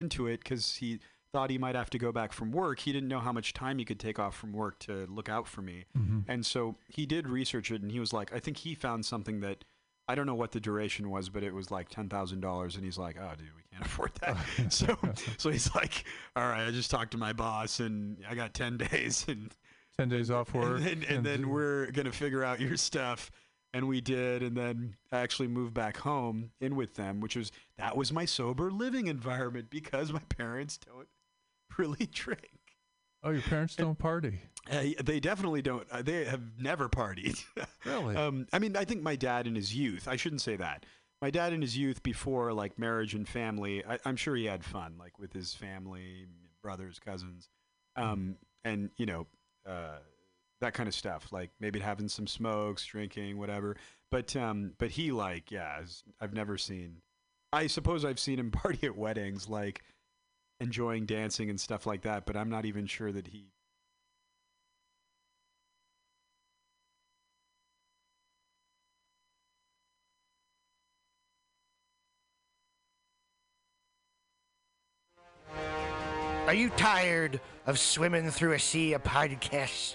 into it because he thought he might have to go back from work. He didn't know how much time he could take off from work to look out for me. Mhm. And so he did research it and he was like, I think he found something that I don't know what the duration was, but it was like ten thousand dollars, and he's like, "Oh, dude, we can't afford that." so, so he's like, "All right, I just talked to my boss, and I got ten days, and Ten days off work. and then, and then we're gonna figure out your stuff." And we did, and then I actually moved back home in with them, which was that was my sober living environment because my parents don't really drink. oh, your parents don't party. Uh, they definitely don't. Uh, they have never partied. Really? Um, I mean, I think my dad in his youth. I shouldn't say that. My dad in his youth, before like marriage and family, I, I'm sure he had fun, like with his family, brothers, cousins, um, and you know, uh, that kind of stuff. Like maybe having some smokes, drinking, whatever. But um, but he like, yeah, I've never seen. I suppose I've seen him party at weddings, like enjoying dancing and stuff like that. But I'm not even sure that he Are you tired of swimming through a sea of podcasts?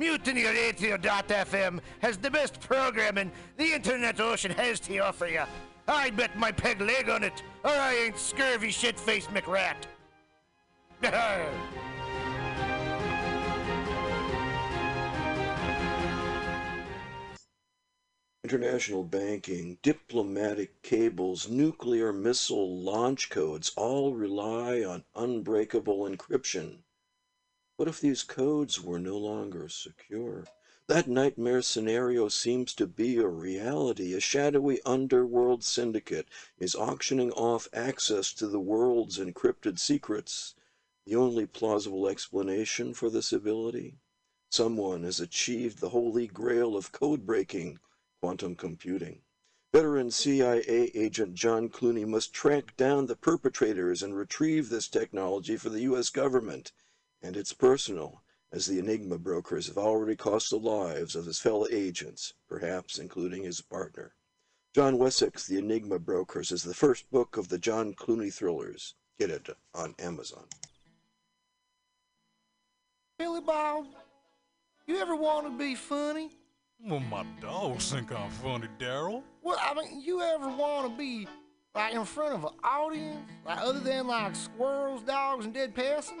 MutinyRadio.fm has the best programming the internet ocean has to offer you. I bet my peg leg on it, or I ain't scurvy shit-faced McRat. International banking, diplomatic cables, nuclear missile launch codes all rely on unbreakable encryption. What if these codes were no longer secure? That nightmare scenario seems to be a reality. A shadowy underworld syndicate is auctioning off access to the world's encrypted secrets. The only plausible explanation for this ability? Someone has achieved the holy grail of code breaking quantum computing. Veteran CIA agent John Clooney must track down the perpetrators and retrieve this technology for the U.S. government. And it's personal, as the Enigma brokers have already cost the lives of his fellow agents, perhaps including his partner. John Wessex, The Enigma Brokers, is the first book of the John Clooney thrillers. Get it on Amazon. Billy Bob, you ever want to be funny? Well, my dogs think I'm funny, Daryl. Well, I mean, you ever want to be like in front of an audience, like other than like squirrels, dogs, and dead persons?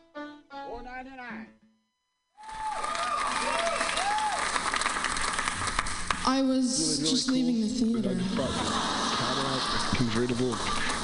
Four ninety nine. I was just leaving the theater. Cadillac, convertible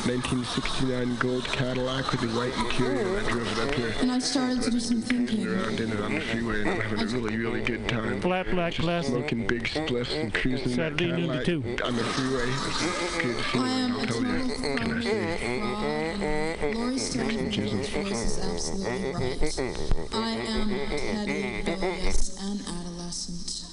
1969 gold Cadillac with the white interior. and I drove it up here. And I started to do some thinking. Around in it on the freeway and I'm having a really, really good time. Flat black Just glasses. Smoking big spliffs and cruising Saturday that noon to Cadillac two. on the freeway. It's a good I am I'll a tell you. Can I say? Fan. Laurie voice is absolutely right. I am petty, rebellious, and adolescent.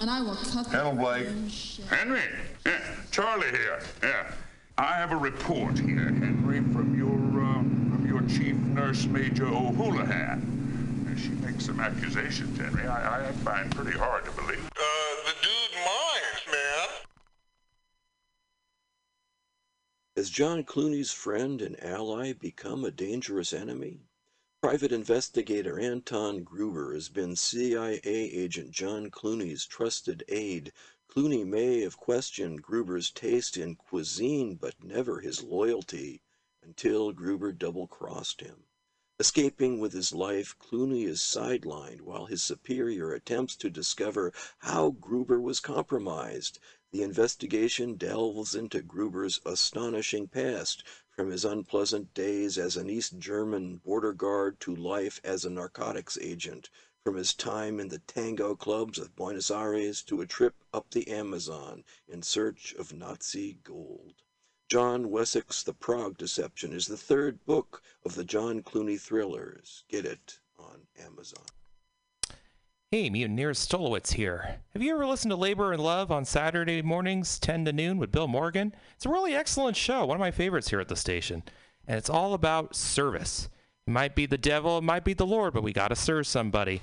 And I will cut the Hello, Blake. damn shit. Henry, yeah, Charlie here. Yeah, I have a report here, Henry, from your uh, from your chief nurse, Major O'Houlihan. she makes some accusations, Henry, I, I find pretty hard to believe. Uh, the dude minds, man. Has John Clooney's friend and ally become a dangerous enemy? Private investigator Anton Gruber has been CIA agent John Clooney's trusted aide. Clooney may have questioned Gruber's taste in cuisine, but never his loyalty, until Gruber double crossed him. Escaping with his life, Clooney is sidelined while his superior attempts to discover how Gruber was compromised. The investigation delves into Gruber's astonishing past, from his unpleasant days as an East German border guard to life as a narcotics agent, from his time in the tango clubs of Buenos Aires to a trip up the Amazon in search of Nazi gold. John Wessex' The Prague Deception is the third book of the John Clooney thrillers. Get it on Amazon. Hey, Mutineers Stolowitz here. Have you ever listened to Labor and Love on Saturday mornings, 10 to noon, with Bill Morgan? It's a really excellent show, one of my favorites here at the station. And it's all about service. It might be the devil, it might be the Lord, but we got to serve somebody.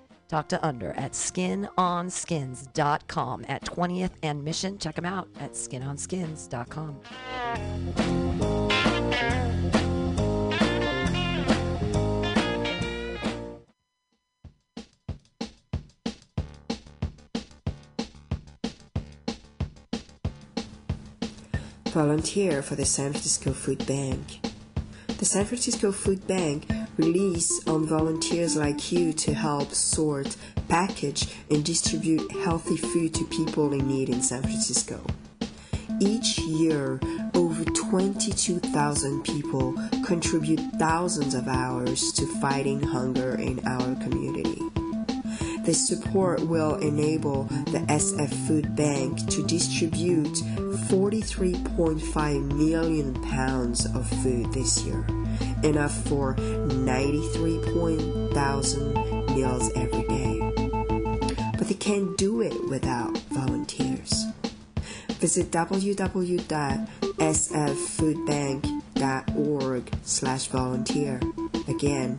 Talk to Under at skinonskins.com at 20th and Mission. Check them out at skinonskins.com. volunteer for the San Francisco Food Bank. The San Francisco Food Bank relies on volunteers like you to help sort, package, and distribute healthy food to people in need in San Francisco. Each year, over 22,000 people contribute thousands of hours to fighting hunger in our community. This support will enable the SF Food Bank to distribute 43.5 million pounds of food this year, enough for 93,000 meals every day. But they can't do it without volunteers. Visit www.sffoodbank.org slash volunteer. Again,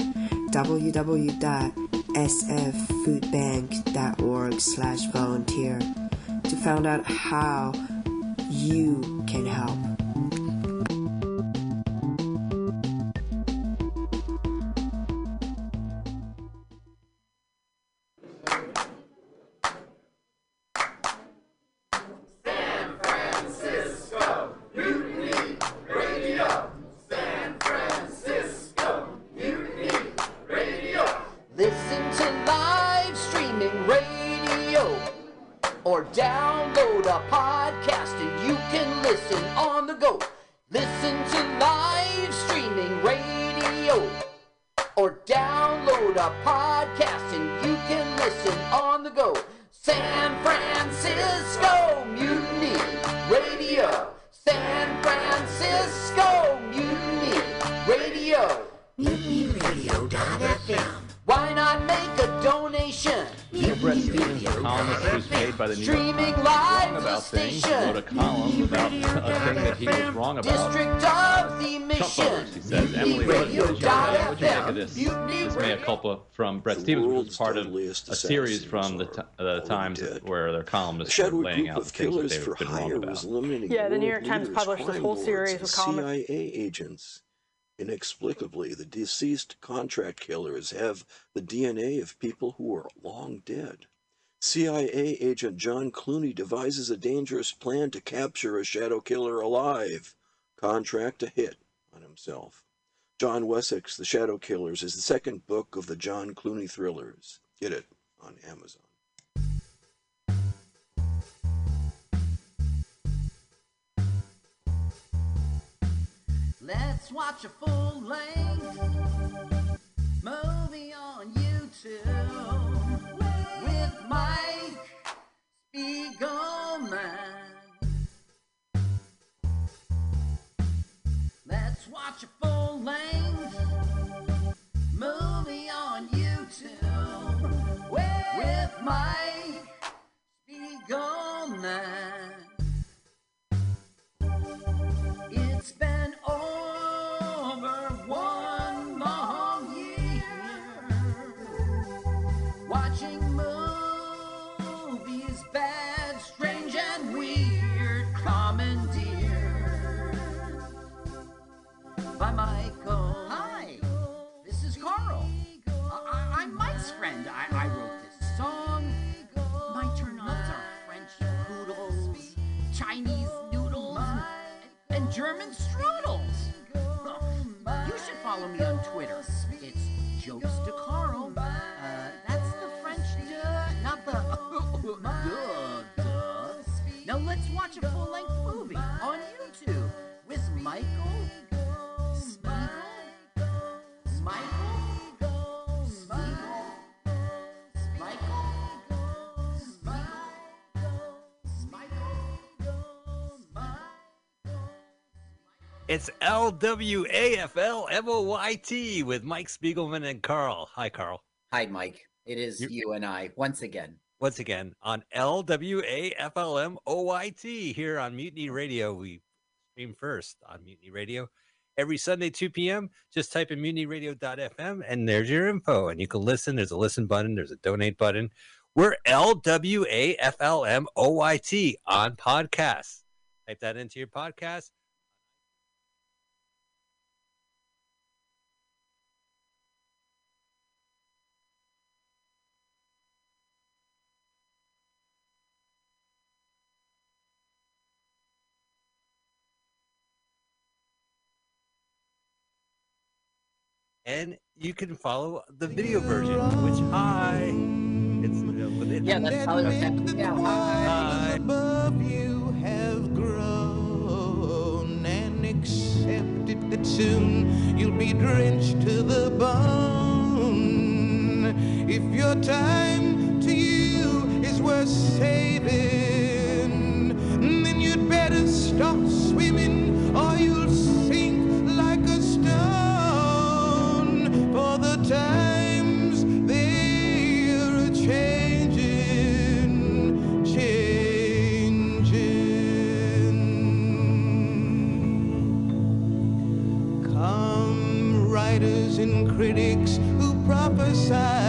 www.sffoodbank.org slash volunteer to find out how you can help. A series from the, t- uh, the Times where their A columnists were laying out the things that killers they've been wrong about. Yeah, the New York Times published this whole series and of columns. CIA agents. Inexplicably, the deceased contract killers have the DNA of people who are long dead. CIA agent John Clooney devises a dangerous plan to capture a shadow killer alive. Contract a hit on himself. John Wessex, The Shadow Killers, is the second book of the John Clooney thrillers. Get it on Amazon. Let's watch a full length movie on YouTube with Mike Spiegelman. Let's watch a full length movie on YouTube Mike Spiegelman. German strudels. You should follow me on Twitter. It's Jokes to Carl. Uh, that's the French duh, not the duh, duh. Now let's watch a full-length movie on YouTube with Michael Spiegel. Michael It's LWAFLMOYT with Mike Spiegelman and Carl. Hi, Carl. Hi, Mike. It is you, and I once again. Once again on LWAFLMOYT here on Mutiny Radio. We stream first on Mutiny Radio every Sunday, 2 p.m. Just type in mutinyradio.fm and there's your info. And you can listen. There's a listen button, there's a donate button. We're LWAFLMOYT on podcasts. Type that into your podcast. And you can follow the video version, which hi, it's Yeah, that's how it's happening now. Hi. above you have grown and accepted that soon you'll be drenched to the bone. If your time to you is worth saving, then you'd better stop swimming critics who prophesy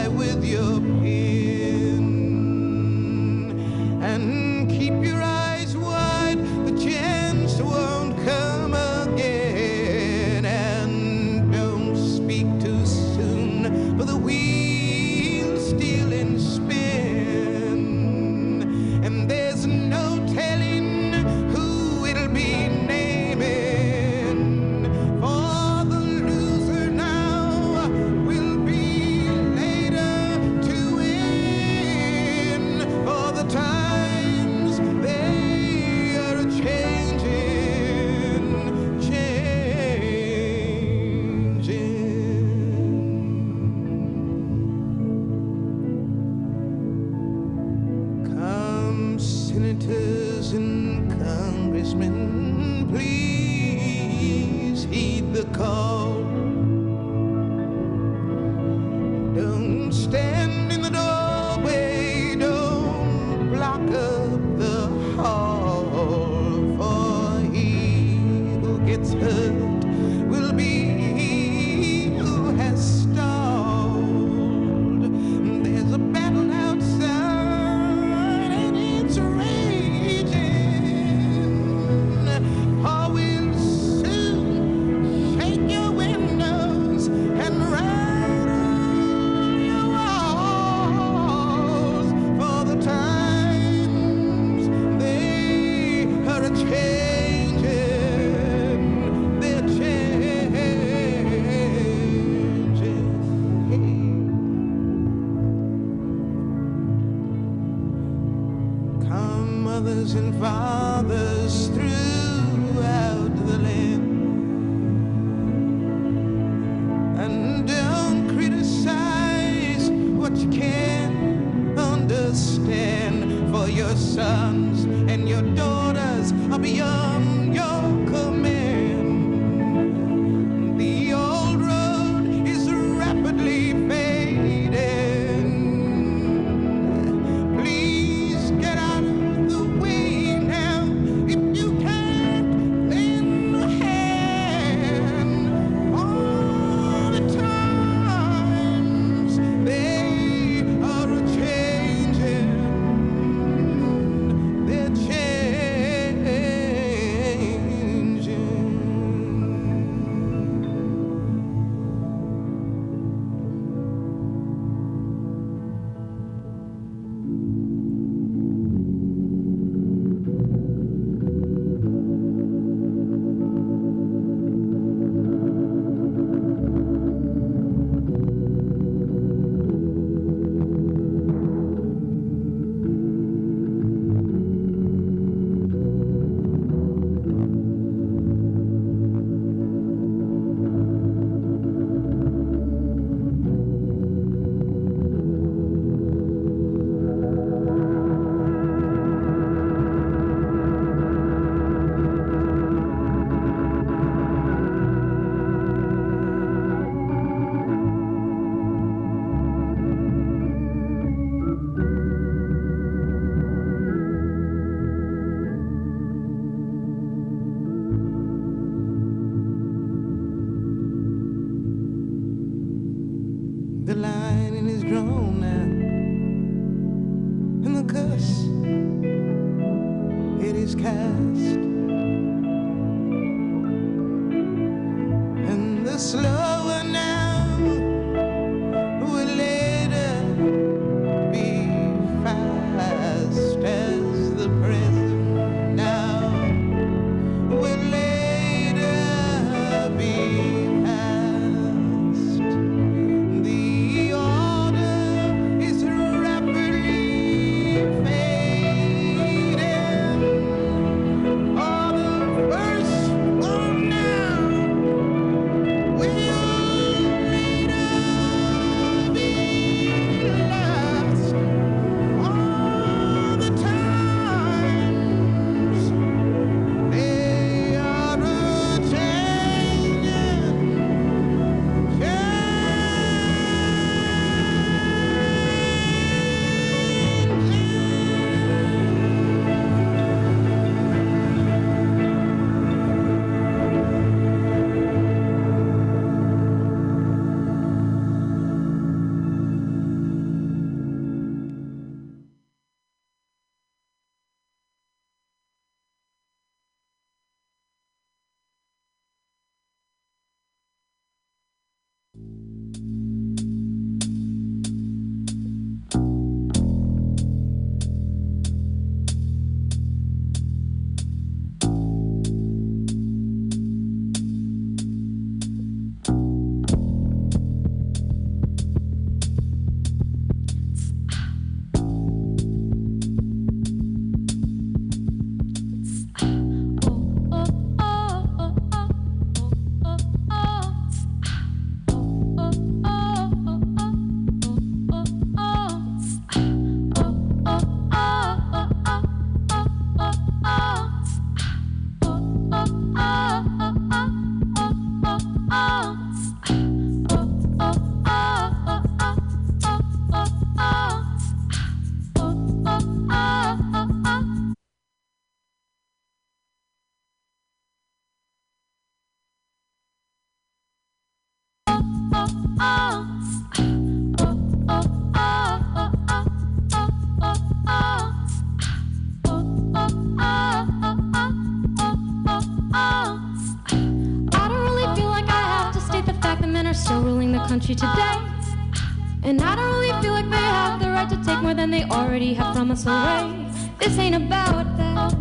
And I don't really feel like they have the right to take more than they already have from us already. This ain't about that.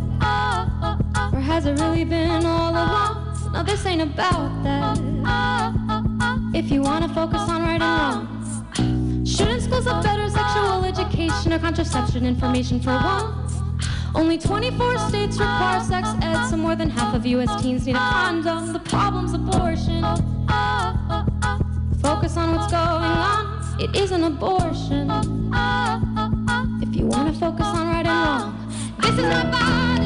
Or has it really been all along? No, this ain't about that. If you wanna focus on right and wrong, shouldn't schools have better sexual education or contraception information for once? Only 24 states require sex ed, so more than half of US teens need a condom. The problem's abortion. Focus on what's going on. It is an abortion. If you wanna focus on right and wrong, this is my body.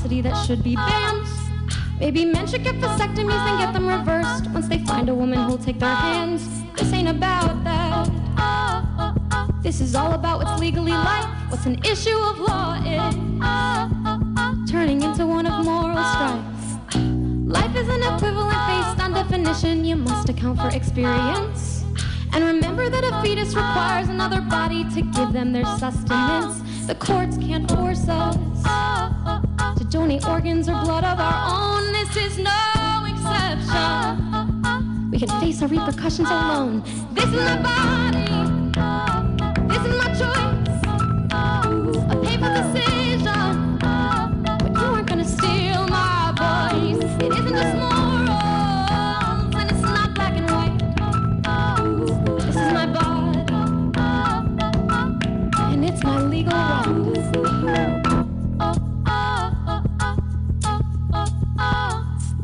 That should be banned? Maybe men should get vasectomies and get them reversed once they find a woman who'll take their hands. This ain't about that. This is all about what's legally life, what's an issue of law is turning into one of moral strife. Life is an equivalent based on definition. You must account for experience. And remember that a fetus requires another body to give them their sustenance. The courts can't force us donate organs or blood of our own. This is no exception. We can face our repercussions alone. This is my body.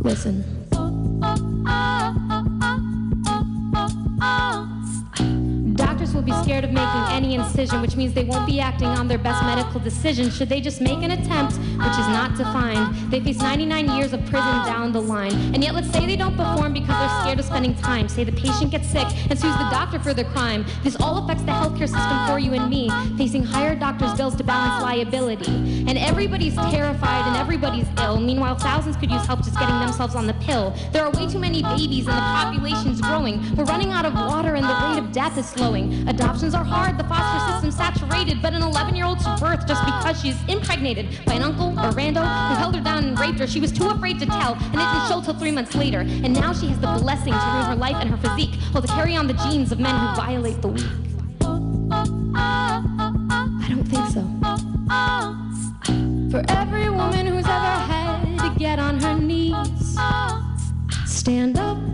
Right. Scared of making any incision, which means they won't be acting on their best medical decision. Should they just make an attempt, which is not defined? They face 99 years of prison down the line. And yet, let's say they don't perform because they're scared of spending time. Say the patient gets sick and sues the doctor for the crime. This all affects the healthcare system for you and me, facing higher doctors' bills to balance liability. And everybody's terrified and everybody's ill. Meanwhile, thousands could use help just getting themselves on the pill. There are way too many babies and the population's growing. We're running out of water and the rate of death is slowing. Adoptions are hard, the foster system's saturated, but an 11 year old's birth just because she's impregnated by an uncle or rando who held her down and raped her. She was too afraid to tell, and it didn't show till three months later. And now she has the blessing to ruin her life and her physique, while to carry on the genes of men who violate the weak. I don't think so. For every woman who's ever had to get on her knees, stand up.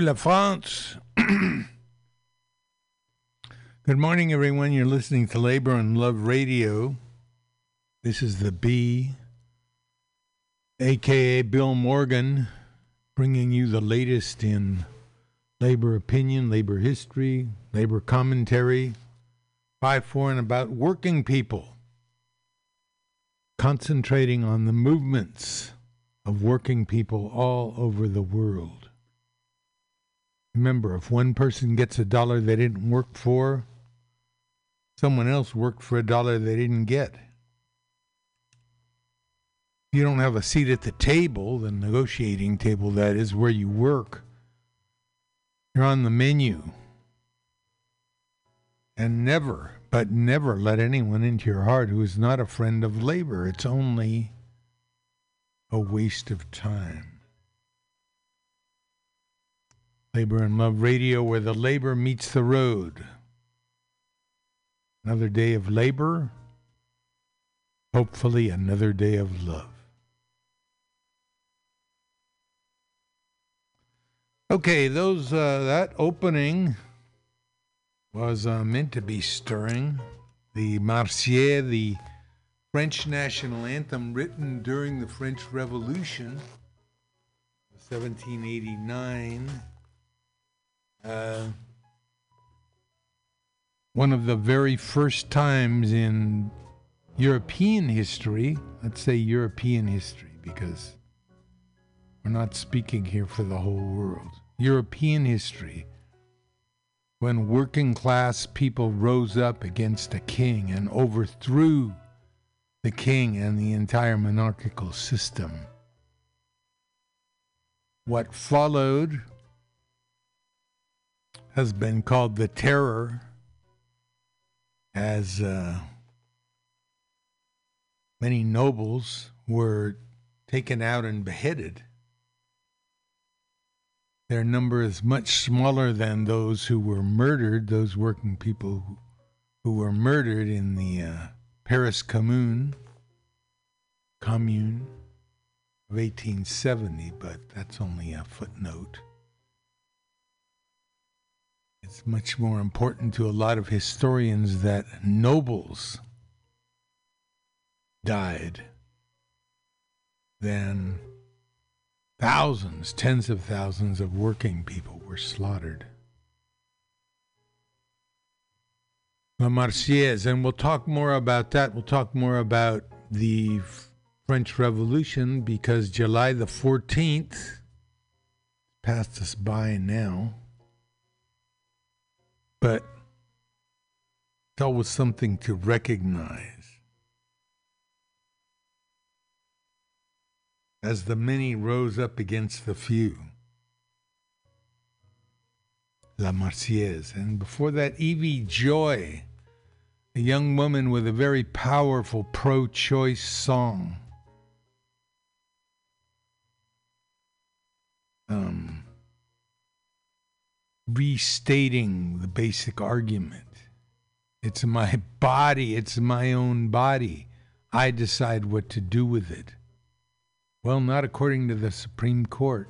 La France! Good morning, everyone. You're listening to Labor and Love Radio. This is the B, aka Bill Morgan, bringing you the latest in labor opinion, labor history, labor commentary, by, for, and about working people, concentrating on the movements of working people all over the world. Remember, if one person gets a dollar they didn't work for, someone else worked for a dollar they didn't get. You don't have a seat at the table, the negotiating table, that is, where you work. You're on the menu. And never, but never let anyone into your heart who is not a friend of labor. It's only a waste of time. Labor and Love Radio, where the labor meets the road. Another day of labor, hopefully, another day of love. Okay, those uh, that opening was uh, meant to be stirring. The Marseillaise, the French national anthem written during the French Revolution, 1789. Uh, one of the very first times in European history, let's say European history, because we're not speaking here for the whole world. European history, when working class people rose up against a king and overthrew the king and the entire monarchical system. What followed has been called the terror as uh, many nobles were taken out and beheaded. Their number is much smaller than those who were murdered, those working people who, were murdered in the uh, Paris Commune, Commune of 1870, but that's only a footnote. It's much more important to a lot of historians that nobles died than thousands, tens of thousands of working people were slaughtered. La Marseillaise, and we'll talk more about that. We'll talk more about the French Revolution because July the 14th passed us by now. But it's always something to recognize. As the many rose up against the few. La Marseillaise. And before that, Evie Joy, a young woman with a very powerful pro choice song. Restating the basic argument. It's my body, it's my own body. I decide what to do with it. Well, not according to the Supreme Court.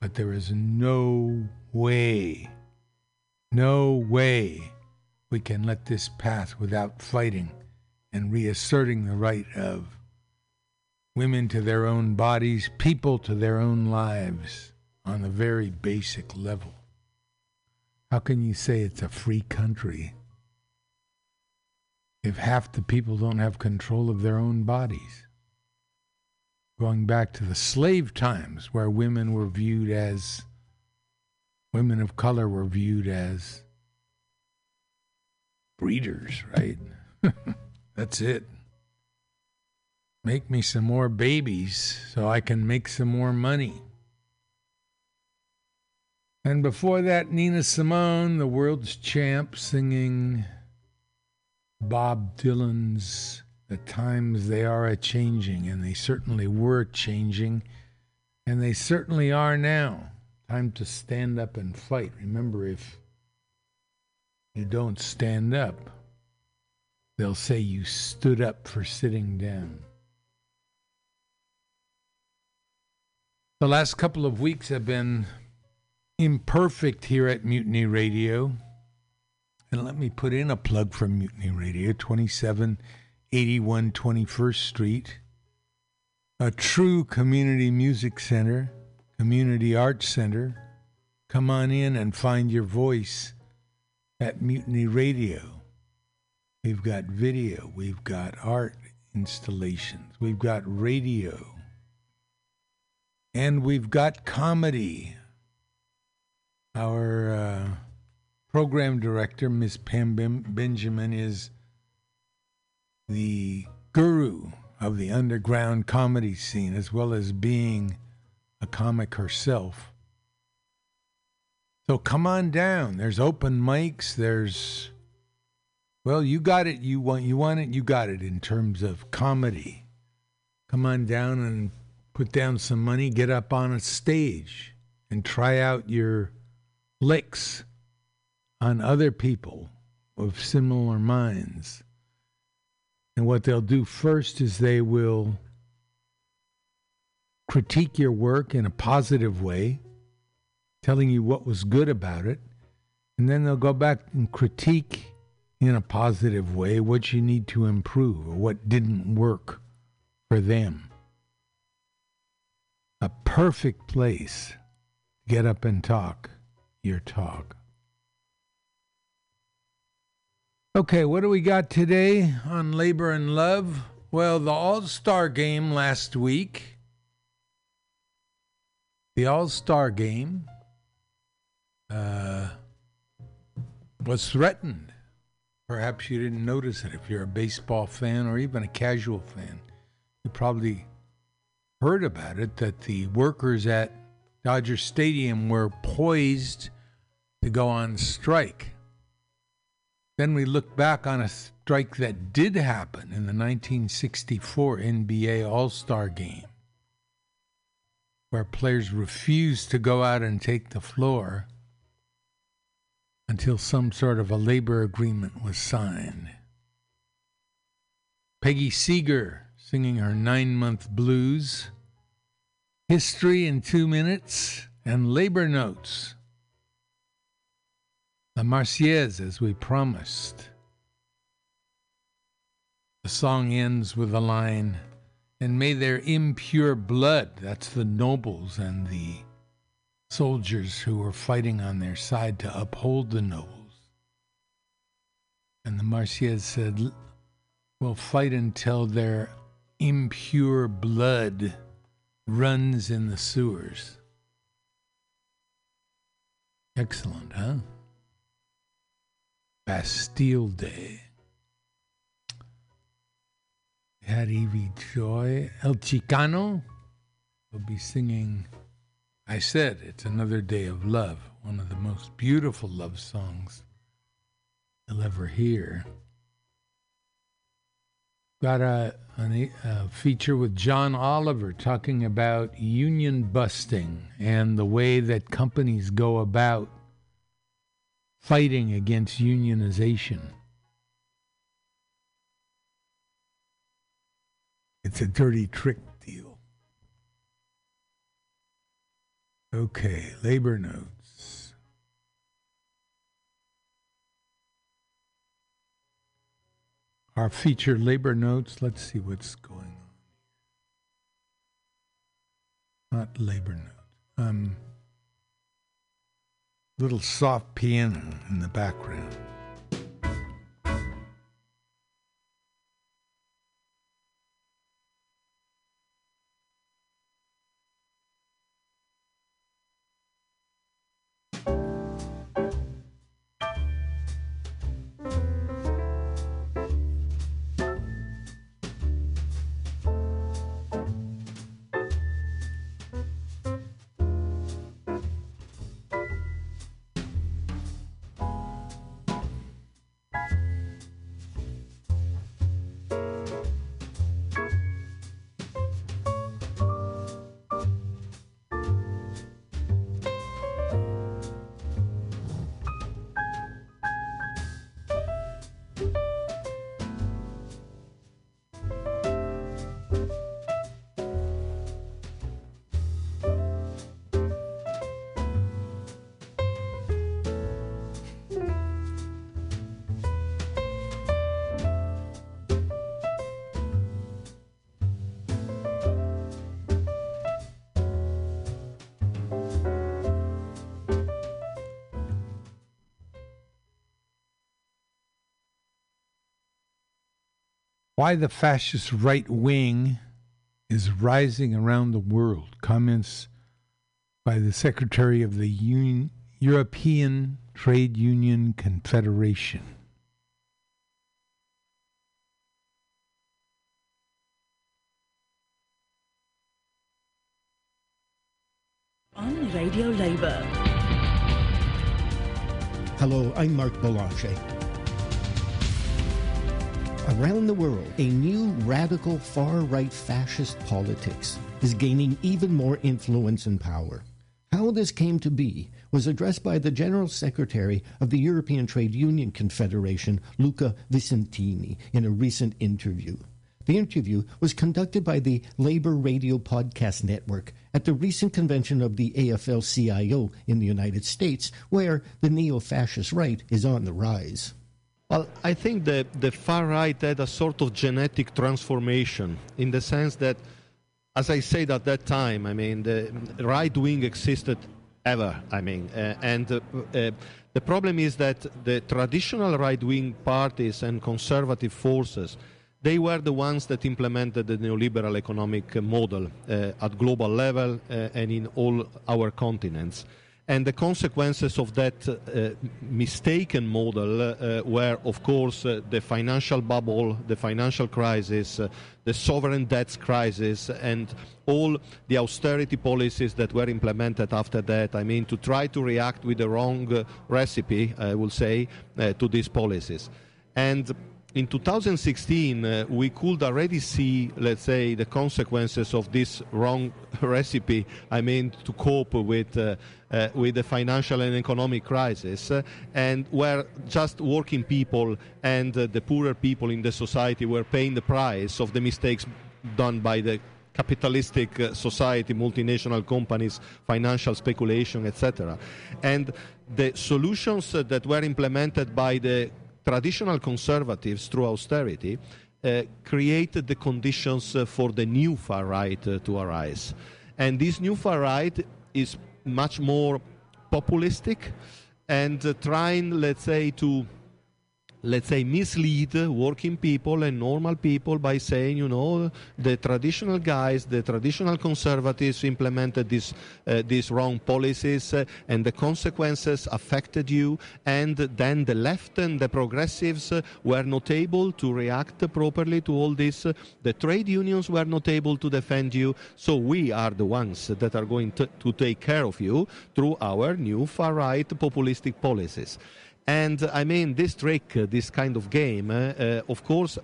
But there is no way, no way we can let this pass without fighting and reasserting the right of women to their own bodies, people to their own lives on a very basic level. How can you say it's a free country if half the people don't have control of their own bodies? Going back to the slave times where women were viewed as, women of color were viewed as breeders, right? That's it. Make me some more babies so I can make some more money. And before that, Nina Simone, the world's champ, singing Bob Dylan's The Times They Are a Changing, and they certainly were changing, and they certainly are now. Time to stand up and fight. Remember, if you don't stand up, they'll say you stood up for sitting down. The last couple of weeks have been imperfect here at Mutiny Radio. And let me put in a plug for Mutiny Radio 2781 21st Street, a true community music center, community arts center. Come on in and find your voice at Mutiny Radio. We've got video, we've got art installations, we've got radio, and we've got comedy. Our uh, program director, Miss Pam Bim- Benjamin, is the guru of the underground comedy scene, as well as being a comic herself. So come on down. There's open mics. There's, well, you got it. You want you want it. You got it in terms of comedy. Come on down and put down some money. Get up on a stage and try out your licks on other people of similar minds. And what they'll do first is they will critique your work in a positive way, telling you what was good about it. And then they'll go back and critique in a positive way what you need to improve or what didn't work for them. A perfect place to get up and talk your talk. Okay, what do we got today on labor and love? Well, the All Star game last week. The All Star game uh, was threatened. Perhaps you didn't notice it if you're a baseball fan or even a casual fan. You probably heard about it that the workers at Dodger Stadium were poised to go on strike. Then we look back on a strike that did happen in the 1964 NBA All Star game, where players refused to go out and take the floor until some sort of a labor agreement was signed. Peggy Seeger singing her nine month blues, history in two minutes, and labor notes. La Marseillaise, as we promised. The song ends with the line, and may their impure blood, that's the nobles and the soldiers who were fighting on their side to uphold the nobles. And the Marseillaise said, We'll fight until their impure blood runs in the sewers. Excellent, huh? Bastille Day. We had Evie Joy. El Chicano will be singing I Said It's Another Day of Love, one of the most beautiful love songs you'll ever hear. Got a, a, a feature with John Oliver talking about union busting and the way that companies go about fighting against unionization. It's a dirty trick deal. Okay, labor notes. Our feature labor notes. Let's see what's going on. Not labor notes. Um, little soft piano in the background. Why the fascist right wing is rising around the world. Comments by the Secretary of the Union, European Trade Union Confederation. On Radio Labour. Hello, I'm Mark Boulanger. Around the world, a new radical far right fascist politics is gaining even more influence and power. How this came to be was addressed by the General Secretary of the European Trade Union Confederation, Luca Visentini, in a recent interview. The interview was conducted by the Labor Radio Podcast Network at the recent convention of the AFL CIO in the United States, where the neo fascist right is on the rise. Well, I think that the far right had a sort of genetic transformation in the sense that, as I said at that time, I mean, the right wing existed ever. I mean, uh, and uh, uh, the problem is that the traditional right wing parties and conservative forces they were the ones that implemented the neoliberal economic model uh, at global level uh, and in all our continents. And the consequences of that uh, mistaken model uh, were, of course, uh, the financial bubble, the financial crisis, uh, the sovereign debts crisis, and all the austerity policies that were implemented after that. I mean, to try to react with the wrong recipe, I will say, to these policies. And in 2016, uh, we could already see, let's say, the consequences of this wrong recipe. I mean, to cope with uh, uh, with the financial and economic crisis, and where just working people and the poorer people in the society were paying the price of the mistakes done by the capitalistic uh, society, multinational companies, financial speculation, etc. And the solutions uh, that were implemented by the traditional conservatives through austerity uh, created the conditions uh, for the new far right uh, to arise. And this new far right is much more populistic and uh, trying, let's say, to let's say, mislead working people and normal people by saying, you know, the traditional guys, the traditional conservatives implemented these uh, these wrong policies, uh, and the consequences affected you. And then the left and the progressives uh, were not able to react properly to all this. The trade unions were not able to defend you. So we are the ones that are going to, to take care of you through our new far right populistic policies. And I mean, this trick, uh, this kind of game, uh, uh, of course,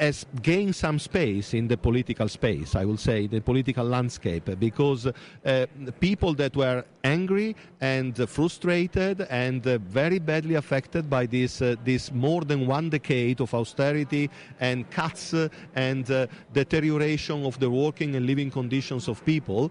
has gained some space in the political space, I will say, the political landscape, because uh, people that were angry and uh, frustrated and uh, very badly affected by this, uh, this more than one decade of austerity and cuts uh, and uh, deterioration of the working and living conditions of people,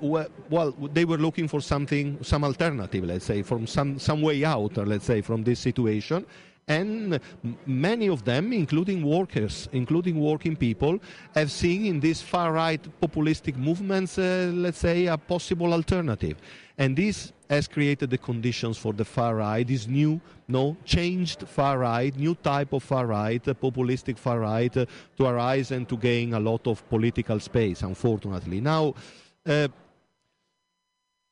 well, they were looking for something, some alternative, let's say, from some, some way out, let's say, from this situation and many of them, including workers, including working people, have seen in these far-right populistic movements, uh, let's say, a possible alternative. And this has created the conditions for the far right, this new, no, changed far right, new type of far right, uh, populistic far right, uh, to arise and to gain a lot of political space, unfortunately. Now, uh,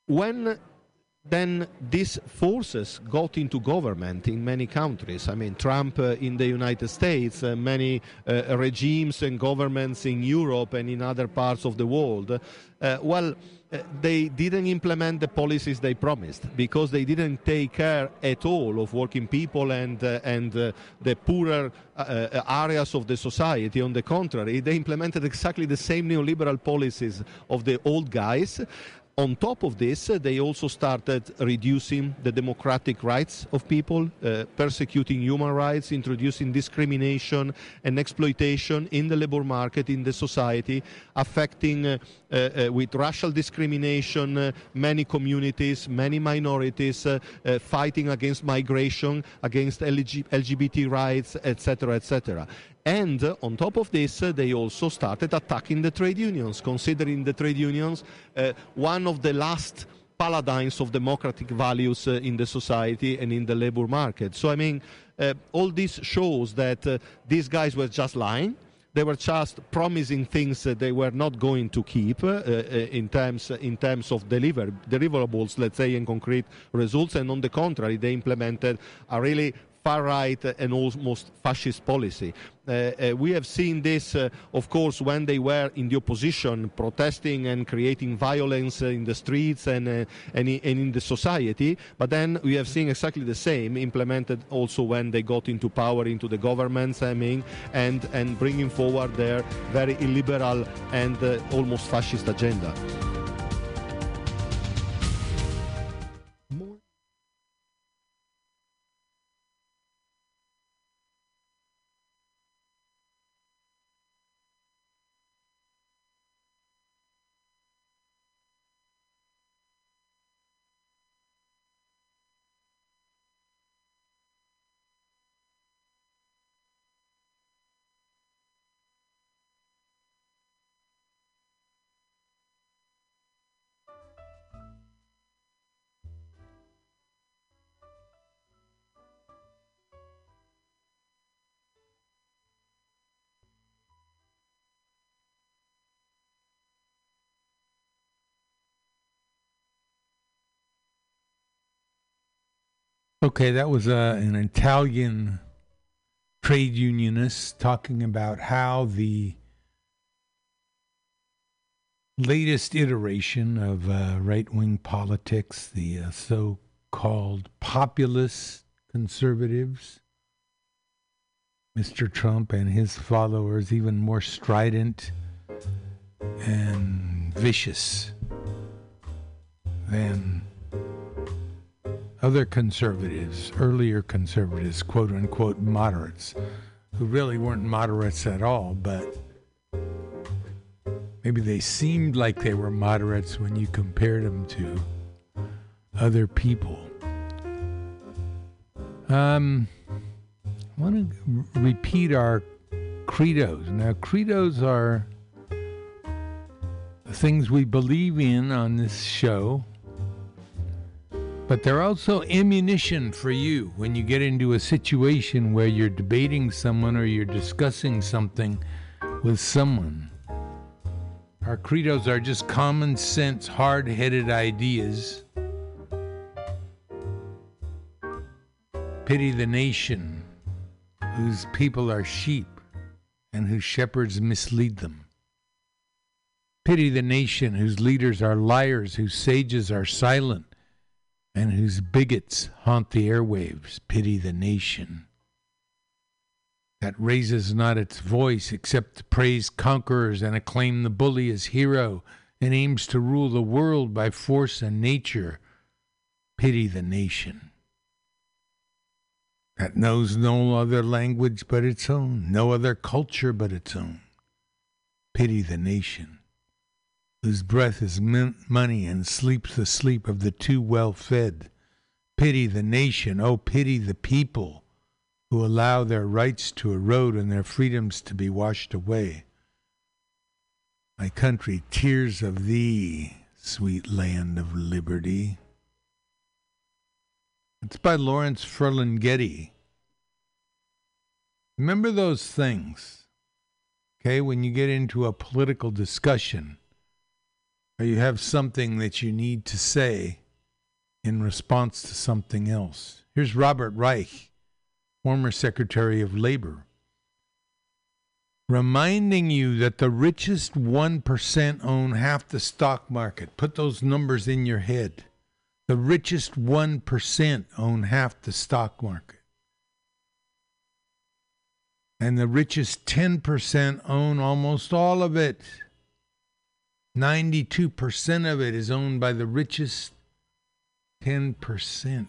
when then these forces got into government in many countries. I mean, Trump uh, in the United States, uh, many uh, regimes and governments in Europe and in other parts of the world. Uh, well, uh, they didn't implement the policies they promised because they didn't take care at all of working people and uh, and the poorer areas of the society. On the contrary, they implemented exactly the same neoliberal policies of the old guys on top of this, uh, they also started reducing the democratic rights of people, uh, persecuting human rights, introducing discrimination and exploitation in the labor market, in the society, affecting uh, uh, uh with racial discrimination uh, many communities, many minorities, fighting against migration, against LG- LGBT rights, etc., etc. And uh, on top of this, uh, they also started attacking the trade unions, considering the trade unions uh, one of the last paladins of democratic values uh, in the society and in the labor market. So, I mean, uh, all this shows that uh, these guys were just lying. They were just promising things that they were not going to keep in terms in terms of deliver deliverables, let's say, in concrete results. And on the contrary, they implemented a really far right and almost fascist policy. Uh, uh, we have seen this, uh, of course, when they were in the opposition, protesting and creating violence in the streets and, uh, and, and, in the society. But then we have seen exactly the same implemented also when they got into power, into the governments, I mean, and, and bringing forward their very illiberal and uh, almost fascist agenda. Okay, that was uh, an Italian trade unionist talking about how the latest iteration of uh, right wing politics, the uh, so called populist conservatives, Mr. Trump and his followers, even more strident and vicious than other conservatives, earlier conservatives, quote unquote moderates, who really weren't moderates at all, but maybe they seemed like they were moderates when you compared them to other people. Um, I want to repeat our credos. Now, credos are things we believe in on this show but they're also ammunition for you when you get into a situation where you're debating someone or you're discussing something with someone. Our credos are just common sense, hard headed ideas. Pity the nation whose people are sheep and whose shepherds mislead them. Pity the nation whose leaders are liars, whose sages are silent and whose bigots haunt the airwaves pity the nation that raises not its voice except to praise conquerors and acclaim the bully as hero and aims to rule the world by force and nature pity the nation that knows no other language but its own no other culture but its own pity the nation whose breath is money and sleeps the sleep of the too well fed. Pity the nation, oh, pity the people who allow their rights to erode and their freedoms to be washed away. My country, tears of thee, sweet land of liberty. It's by Lawrence Ferlinghetti. Remember those things, okay, when you get into a political discussion or you have something that you need to say in response to something else. Here's Robert Reich, former Secretary of Labor, reminding you that the richest 1% own half the stock market. Put those numbers in your head. The richest 1% own half the stock market. And the richest 10% own almost all of it. 92% of it is owned by the richest 10%.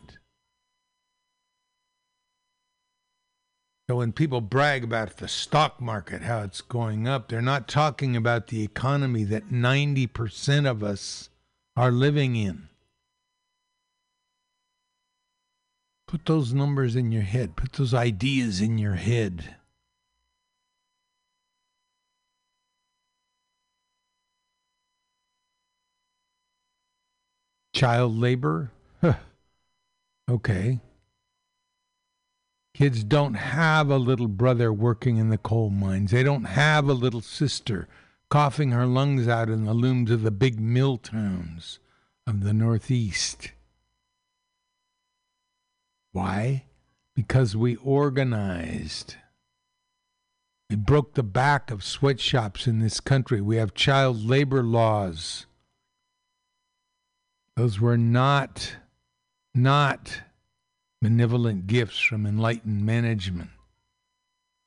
So when people brag about the stock market, how it's going up, they're not talking about the economy that 90% of us are living in. Put those numbers in your head, put those ideas in your head. Child labor? okay. Kids don't have a little brother working in the coal mines. They don't have a little sister coughing her lungs out in the looms of the big mill towns of the Northeast. Why? Because we organized. We broke the back of sweatshops in this country. We have child labor laws. Those were not, not benevolent gifts from enlightened management.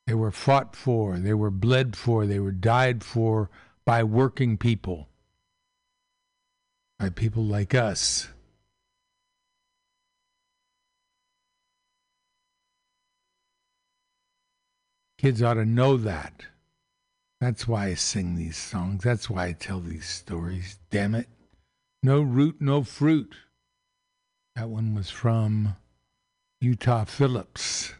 They were fought for, they were bled for, they were died for by working people, by people like us. Kids ought to know that. That's why I sing these songs. That's why I tell these stories. Damn it. No root, no fruit. That one was from Utah Phillips.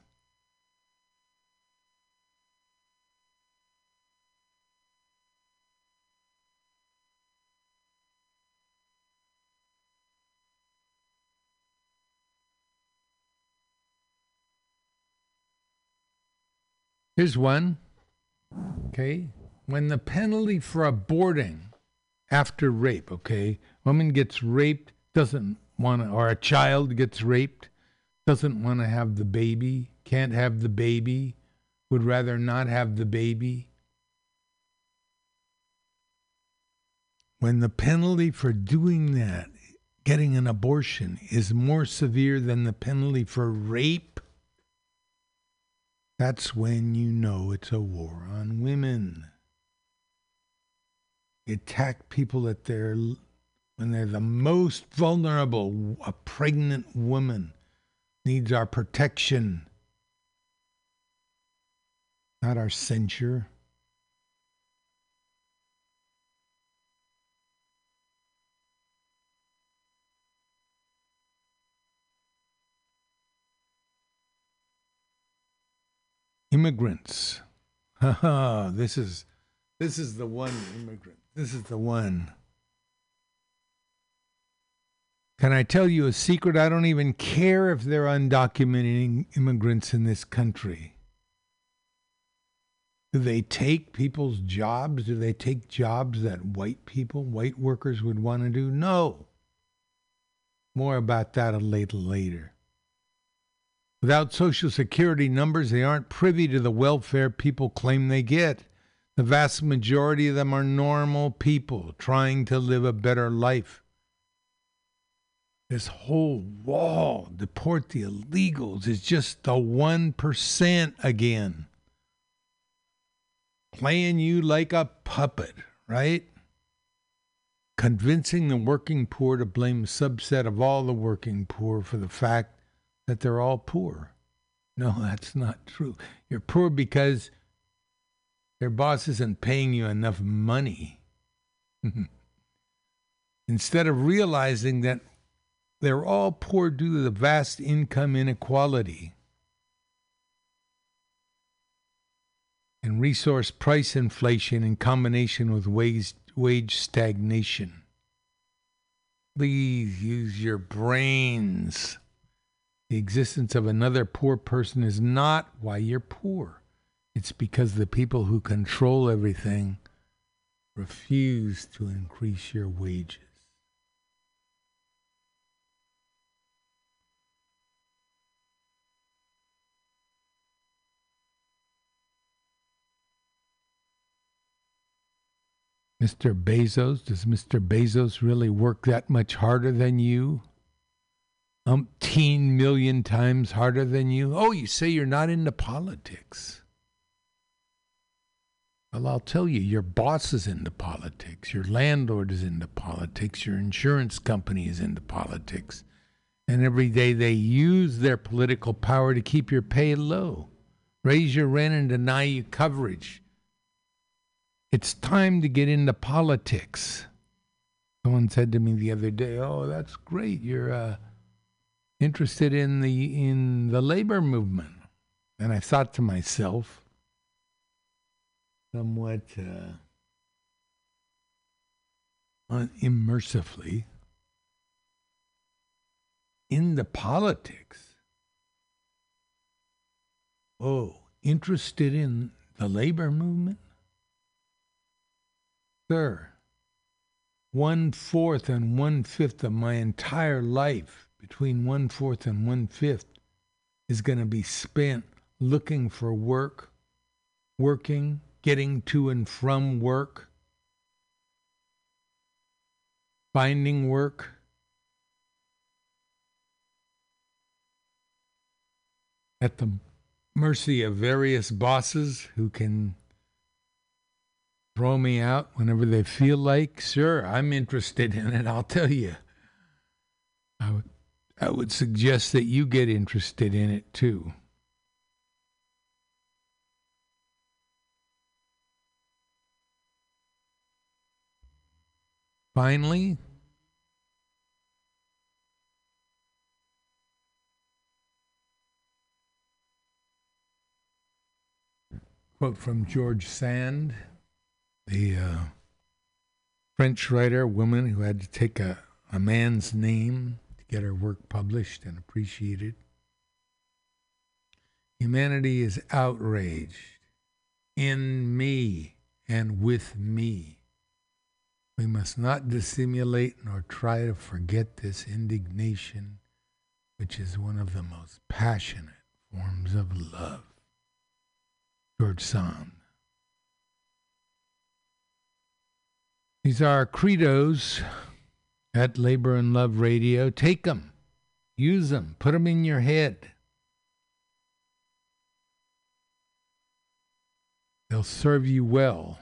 Here's one. Okay. When the penalty for aborting after rape, okay, woman gets raped, doesn't want to, or a child gets raped, doesn't want to have the baby, can't have the baby, would rather not have the baby. When the penalty for doing that, getting an abortion, is more severe than the penalty for rape, that's when you know it's a war on women. attack people at their when they're the most vulnerable. A pregnant woman needs our protection, not our censure. immigrants. this is this is the one immigrant. This is the one. Can I tell you a secret? I don't even care if they're undocumented immigrants in this country. Do they take people's jobs? Do they take jobs that white people, white workers would want to do? No. More about that a little later. Without Social Security numbers, they aren't privy to the welfare people claim they get. The vast majority of them are normal people trying to live a better life. This whole wall, deport the illegals, is just the 1% again. Playing you like a puppet, right? Convincing the working poor to blame a subset of all the working poor for the fact that they're all poor. No, that's not true. You're poor because their boss isn't paying you enough money. Instead of realizing that they're all poor due to the vast income inequality and resource price inflation in combination with wage, wage stagnation. Please use your brains. The existence of another poor person is not why you're poor. It's because the people who control everything refuse to increase your wages. Mr. Bezos, does Mr. Bezos really work that much harder than you? umpteen million times harder than you. Oh, you say you're not into politics. Well, I'll tell you, your boss is into politics, your landlord is into politics, your insurance company is into politics. And every day they use their political power to keep your pay low, raise your rent, and deny you coverage. It's time to get into politics. Someone said to me the other day, "Oh, that's great. You're uh, interested in the in the labor movement, and I thought to myself, somewhat uh, immersively, into politics. Oh, interested in the labor movement? Sir, one fourth and one fifth of my entire life, between one fourth and one fifth, is going to be spent looking for work, working, getting to and from work, finding work. At the mercy of various bosses who can throw me out whenever they feel like. Sure, I'm interested in it, I'll tell you. I would, I would suggest that you get interested in it too. Finally, quote from George Sand, the uh, French writer, woman who had to take a, a man's name to get her work published and appreciated. Humanity is outraged in me and with me. We must not dissimulate nor try to forget this indignation, which is one of the most passionate forms of love. George Sand. These are credos at Labor and Love Radio. Take them, use them, put them in your head. They'll serve you well.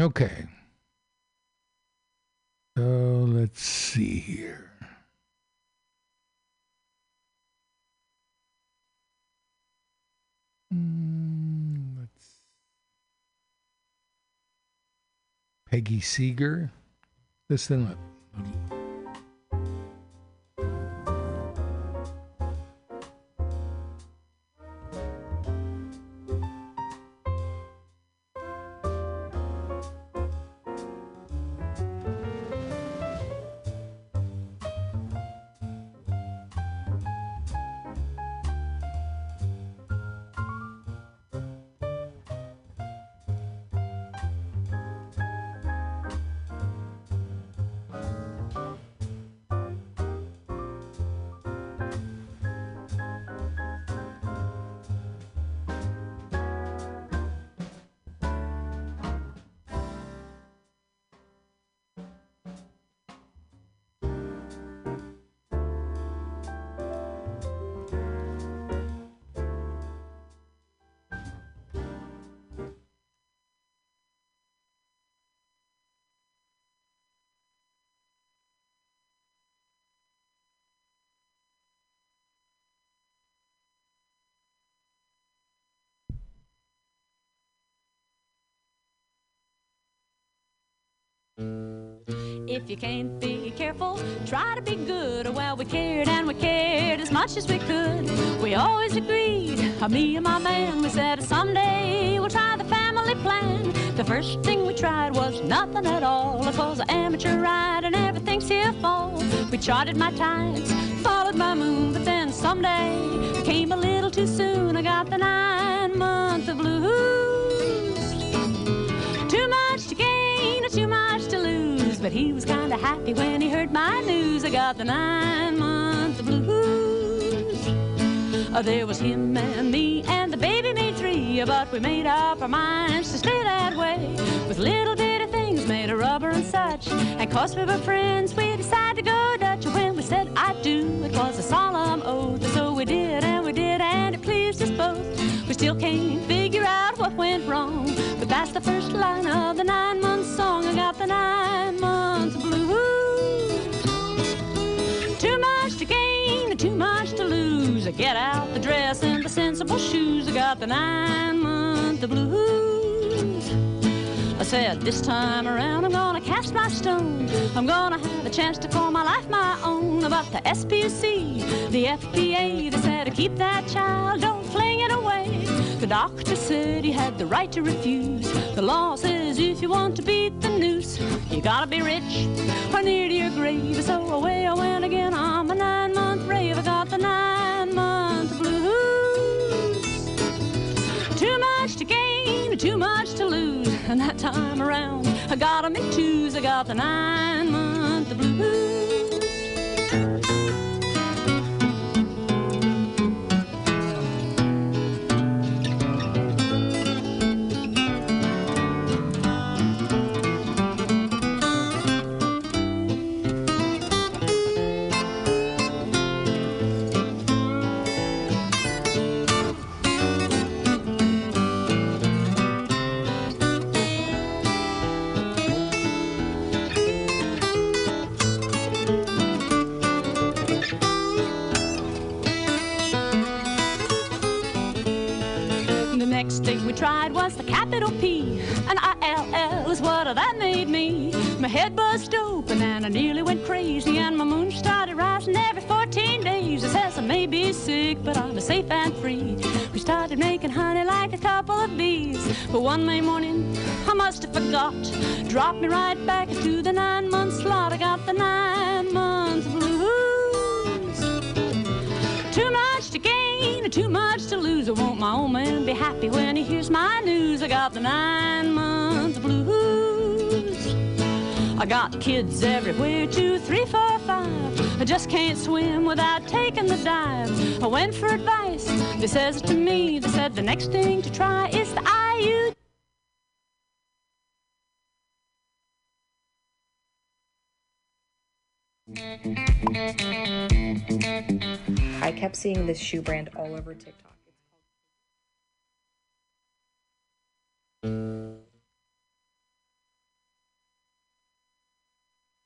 Okay. So let's see here. Mm, let's Peggy Seeger. Listen up. You can't be careful, try to be good. Well, we cared and we cared as much as we could. We always agreed, uh, me and my man, we said someday we'll try the family plan. The first thing we tried was nothing at all. It was an amateur ride and everything's here fall. We charted my tides, followed my moon, but then someday came a little too soon. I got the nine month of blues. But he was kinda happy when he heard my news. I got the nine month blues. Uh, there was him and me, and the baby made three. But we made up our minds to stay that way. With little bitty things made of rubber and such. And cause we were friends, we decided to go Dutch. When we said I do, it was a solemn oath. So we did, and we did, and it pleased us both. We still can't figure out what went wrong. But that's the first line of the nine month song. I got the nine months blues. Too much to gain, too much to lose. I get out the dress and the sensible shoes. I got the nine month blues. I said, this time around I'm gonna cast my stone. I'm gonna have a chance to call my life my own. But the SPC, the FPA, they said to keep that child, don't fling it away. The doctor said he had the right to refuse. The law says if you want to beat the noose, you gotta be rich or near to your grave. So away I went again. I'm a nine month rave. I got the nine month blues. Too much to gain, too much to lose. And that time around, I got 'em in twos. I got the nine month blues. Tried was the capital P. And ILL is what that made me. My head buzzed open and I nearly went crazy. And my moon started rising every 14 days. It says I may be sick, but I'm safe and free. We started making honey like a couple of bees. But one May morning, I must have forgot. Dropped me right back into the nine month slot. I got the nine month blues. Too much to gain, too much to lose. I want my old man be happy when he hears my news. I got the nine months blues. I got kids everywhere, two, three, four, five. I just can't swim without taking the dive. I went for advice. They says to me, they said the next thing to try is the IU. I kept seeing this shoe brand all over TikTok.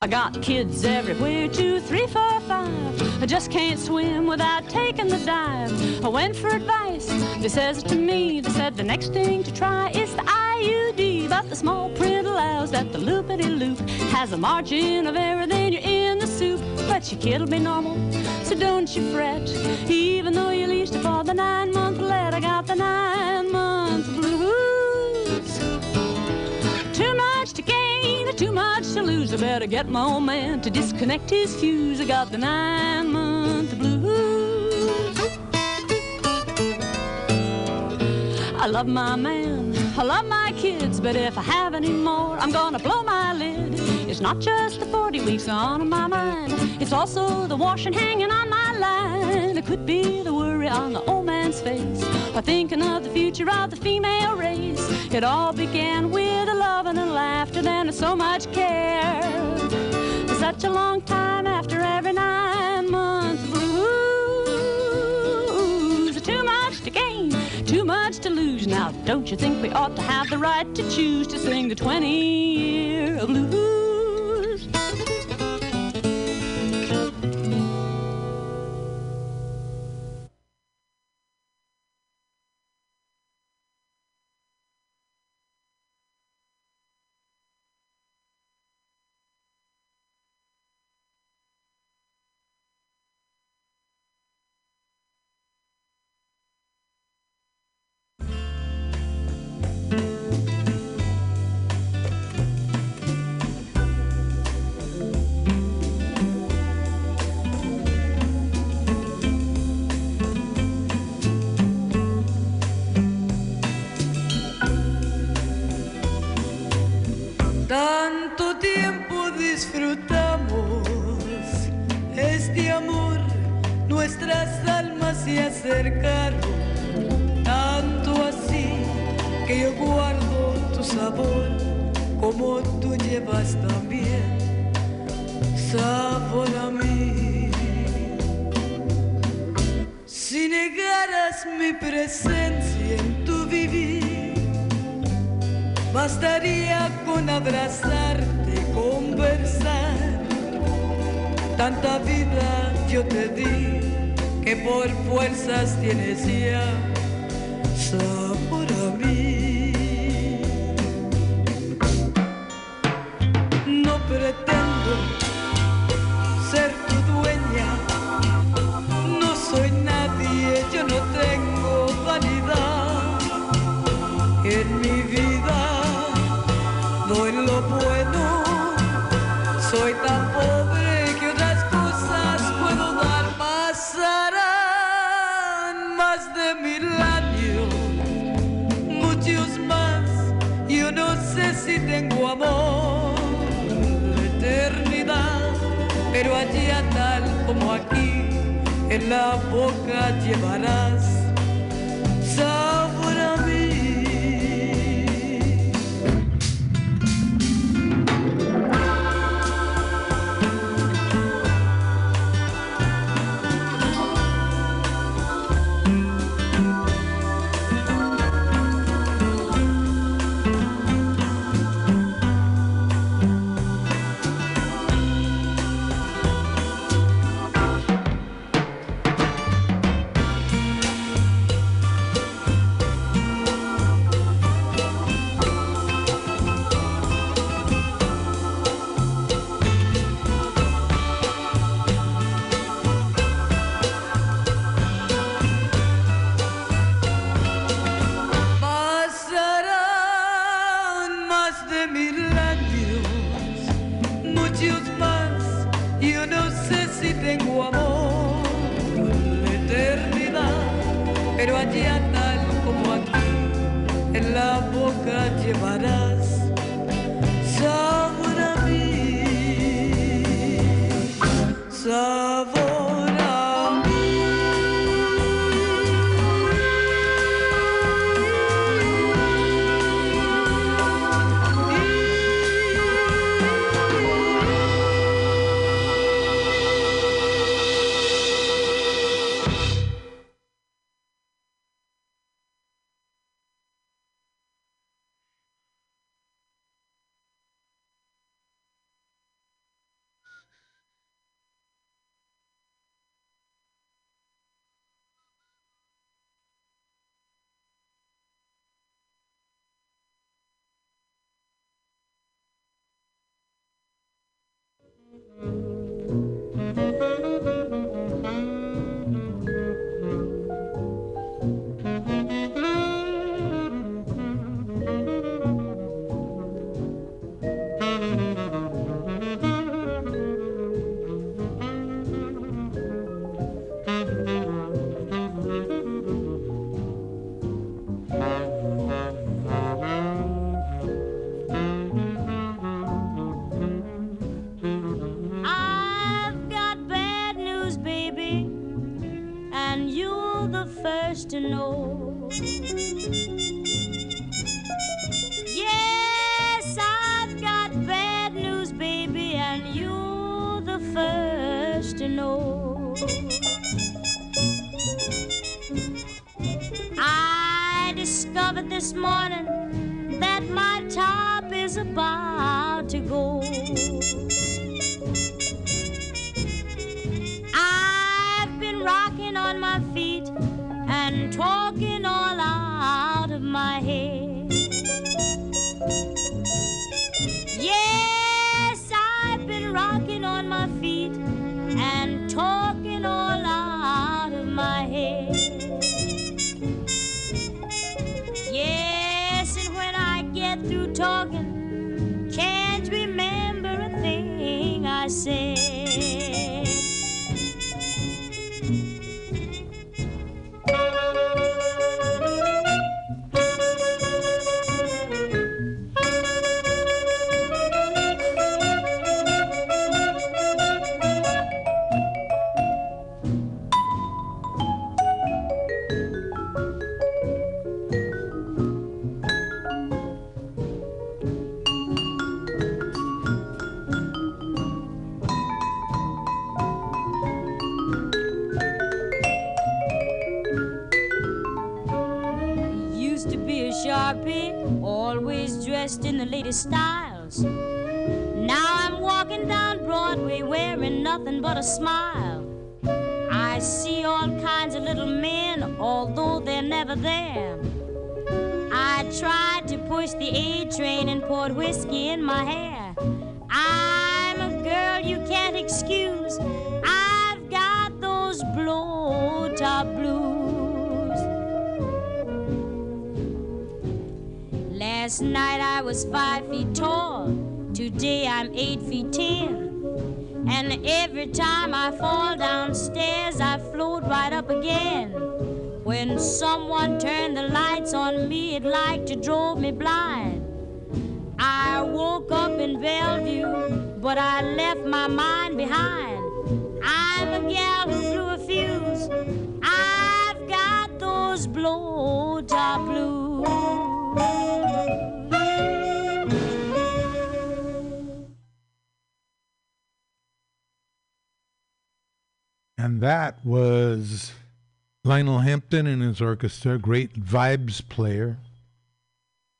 I got kids everywhere, two, three, four, five. I just can't swim without taking the dive. I went for advice. They says to me, they said the next thing to try is the IUD. But the small print allows that the loopity loop has a margin of error, then you're in the soup. But your kid'll be normal, so don't you fret. Even though you leased for the nine month let, I got the nine month blues. Too much to gain, too much to lose. I better get my old man to disconnect his fuse. I got the nine month blues. I love my man, I love my kids, but if I have any more, I'm gonna blow my lid. It's not just the 40 weeks on my mind, it's also the washing hanging on my line. It could be the worry on the old man's face, or thinking of the future of the female race. It all began with a love and a laughter, then so much care. Such a long time after every nine months blues. Too much to gain, too much to lose. Now, don't you think we ought to have the right to choose to sing the 20 year blues? Acercaron, tanto así que yo guardo tu sabor como tú llevas también sabor a mí. Si negaras mi presencia en tu vivir, Bastaría con abrazarte, conversar. Tanta vida yo te di que por fuerzas tienes ya pero allá tal como aquí, en la boca llevarás styles. Now I'm walking down Broadway wearing nothing but a smile. I see all kinds of little men, although they're never there. I tried to push the A train and poured whiskey in my hair. I'm a girl you can't excuse. I've got those blow top blues. Last night I was five fall downstairs, I float right up again. When someone turned the lights on me, it like to drove me blind. I woke up in Bellevue, but I left my mind behind. That was Lionel Hampton and his orchestra, great vibes player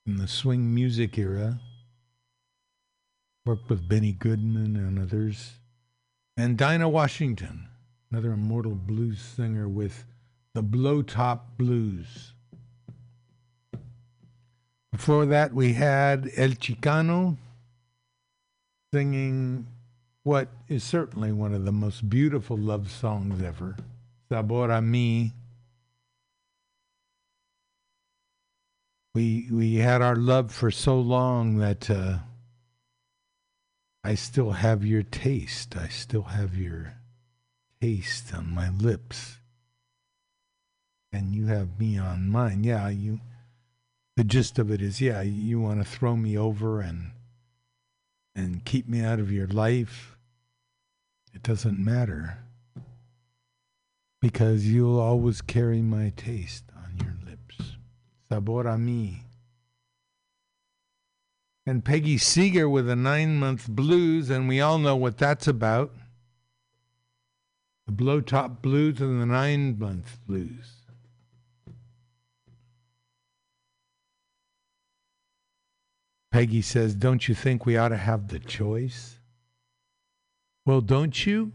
in the swing music era. Worked with Benny Goodman and others. And Dinah Washington, another immortal blues singer with the Blowtop Blues. Before that, we had El Chicano singing what is certainly one of the most beautiful love songs ever, Sabor a Mi. We we had our love for so long that uh, I still have your taste. I still have your taste on my lips, and you have me on mine. Yeah, you. The gist of it is, yeah, you want to throw me over and and keep me out of your life, it doesn't matter. Because you'll always carry my taste on your lips. Sabor a mi. And Peggy Seeger with a nine month blues, and we all know what that's about. The blow top Blues and the nine month blues. Peggy says, Don't you think we ought to have the choice? Well, don't you?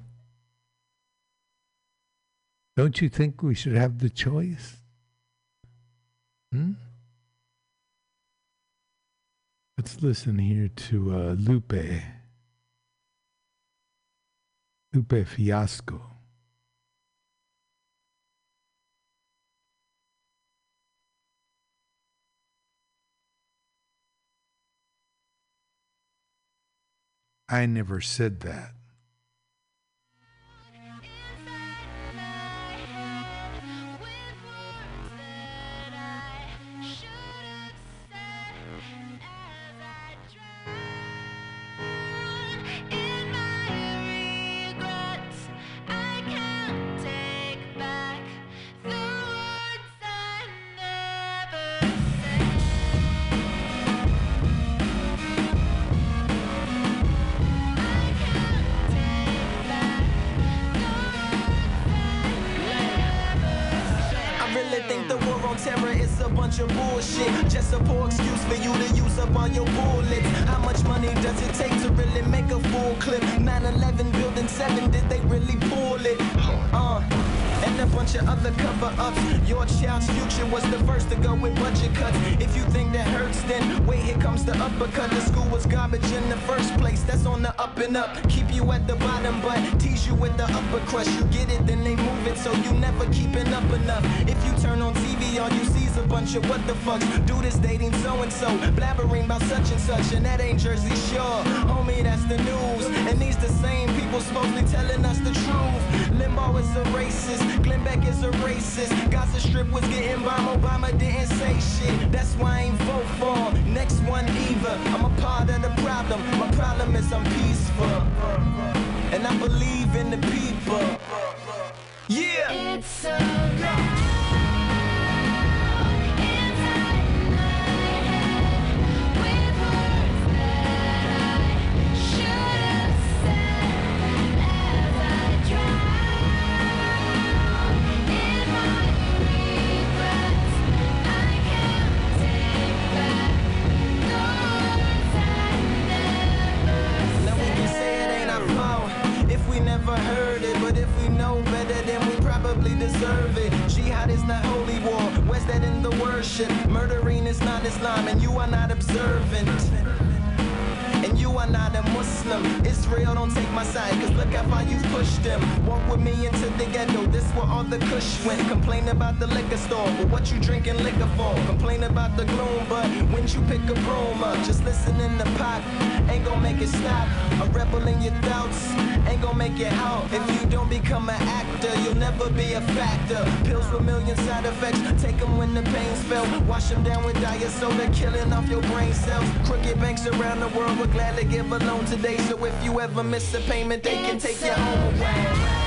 Don't you think we should have the choice? Hmm? Let's listen here to uh, Lupe. Lupe Fiasco. I never said that. Terror is a bunch of bullshit. Just a poor excuse for you to use up all your bullets. How much money does it take to really make a full clip? 9-11 building 7, did they really pull it? Uh. A bunch of other cover-ups. Your child's future was the first to go with budget cuts. If you think that hurts, then wait, here comes the uppercut. The school was garbage in the first place. That's on the up and up. Keep you at the bottom, but tease you with the upper crust. You get it, then they move it, so you never keeping up enough. If you turn on TV, all you see is a bunch of what the fucks. Dude is dating so and so, blabbering about such and such, and that ain't Jersey Shore. Homie, that's the news. And these the same people supposedly telling us the truth. Limbaugh is a racist, Glenn Beck is a racist. Gaza Strip was getting bombed, Obama didn't say shit. That's why I ain't vote for. Next one either. I'm a part of the problem. My problem is I'm peaceful. And I believe in the people. Yeah! It's my side, cause look how far you pushed them. Walk with me into the ghetto, this where all the kush went. Complain about the liquor store, but what you drinking liquor for? Complain about the gloom, but when you pick a broom up, just listen in the pot, ain't gonna make it stop. A rebel in your doubts, ain't gonna make it out. If you don't become an actor, you'll never be a factor. Pills with million side effects, take them when the pain's felt. Wash them down with diet soda, killing off your brain cells. Crooked banks around the world would gladly give a loan today. So if you ever miss a payment, they can take your home away.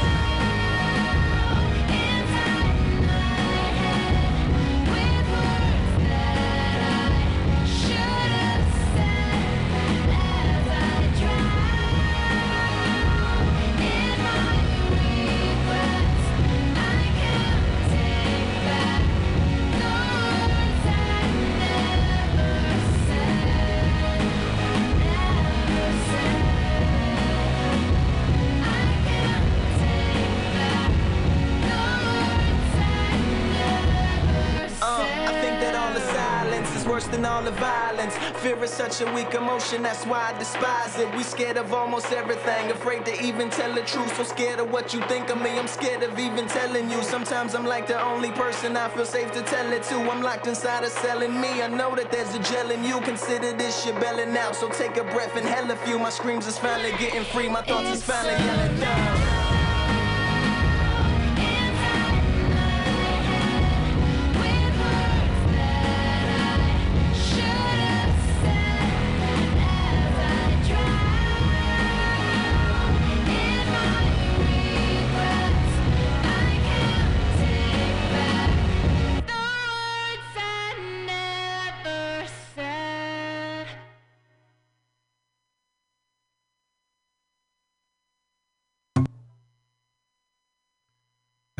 Fear is such a weak emotion, that's why I despise it. We scared of almost everything, afraid to even tell the truth. So scared of what you think of me, I'm scared of even telling you. Sometimes I'm like the only person I feel safe to tell it to. I'm locked inside a cell in me. I know that there's a gel in you. Consider this your belling out, so take a breath and hell a few. My screams is finally getting free, my thoughts is finally yelling down.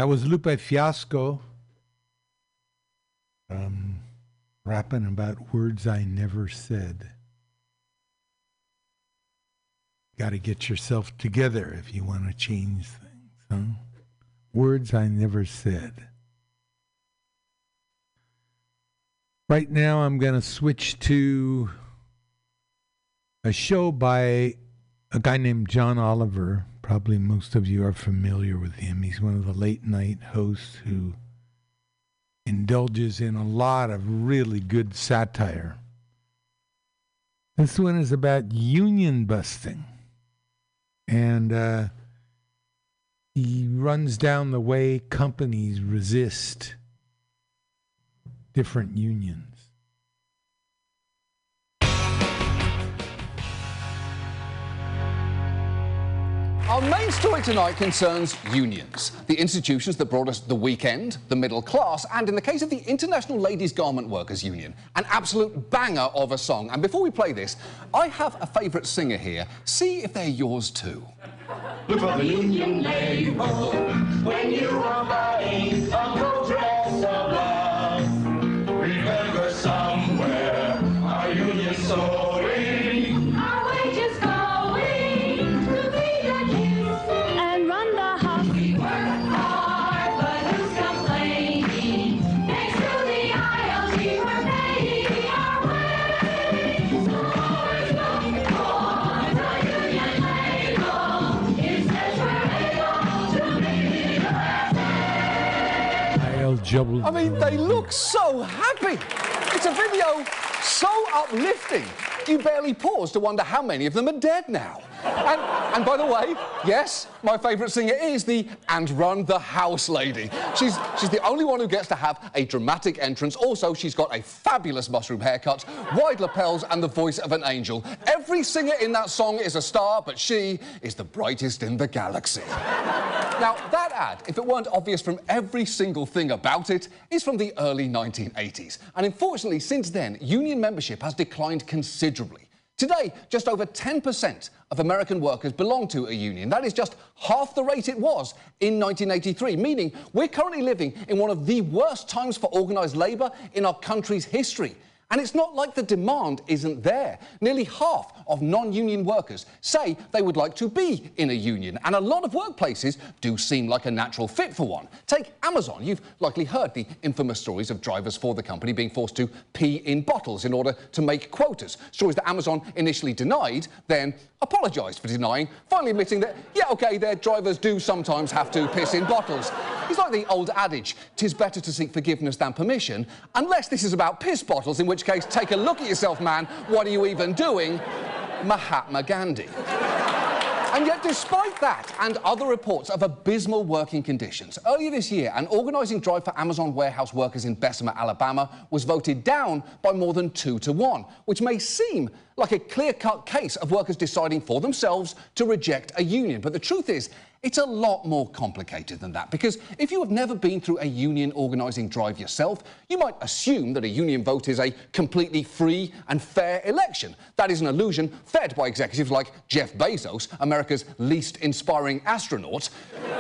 That was Lupe Fiasco um, rapping about words I never said. Got to get yourself together if you want to change things, huh? Words I never said. Right now, I'm going to switch to a show by a guy named John Oliver. Probably most of you are familiar with him. He's one of the late night hosts who indulges in a lot of really good satire. This one is about union busting. And uh, he runs down the way companies resist different unions. Our main story tonight concerns unions, the institutions that brought us the weekend, the middle class, and in the case of the International Ladies Garment Workers Union, an absolute banger of a song. And before we play this, I have a favourite singer here. See if they're yours too. Look for the union label when you are buying a dress of love. Remember somewhere our union soaring. I mean, they look so happy. It's a video so uplifting. You barely pause to wonder how many of them are dead now. And, and by the way, yes, my favourite singer is the And Run the House lady. She's, she's the only one who gets to have a dramatic entrance. Also, she's got a fabulous mushroom haircut, wide lapels, and the voice of an angel. Every singer in that song is a star, but she is the brightest in the galaxy. Now, that ad, if it weren't obvious from every single thing about it, is from the early 1980s. And unfortunately, since then, union membership has declined considerably. Today, just over 10% of American workers belong to a union. That is just half the rate it was in 1983, meaning we're currently living in one of the worst times for organised labour in our country's history. And it's not like the demand isn't there. Nearly half of non union workers say they would like to be in a union, and a lot of workplaces do seem like a natural fit for one. Take Amazon. You've likely heard the infamous stories of drivers for the company being forced to pee in bottles in order to make quotas. Stories that Amazon initially denied, then apologised for denying, finally admitting that, yeah, OK, their drivers do sometimes have to piss in bottles. It's like the old adage, tis better to seek forgiveness than permission, unless this is about piss bottles, in which case, take a look at yourself, man. What are you even doing? Mahatma Gandhi. And yet, despite that and other reports of abysmal working conditions, earlier this year, an organising drive for Amazon warehouse workers in Bessemer, Alabama, was voted down by more than two to one, which may seem like a clear cut case of workers deciding for themselves to reject a union. But the truth is, it's a lot more complicated than that because if you have never been through a union organising drive yourself, you might assume that a union vote is a completely free and fair election. That is an illusion fed by executives like Jeff Bezos, America's least inspiring astronaut,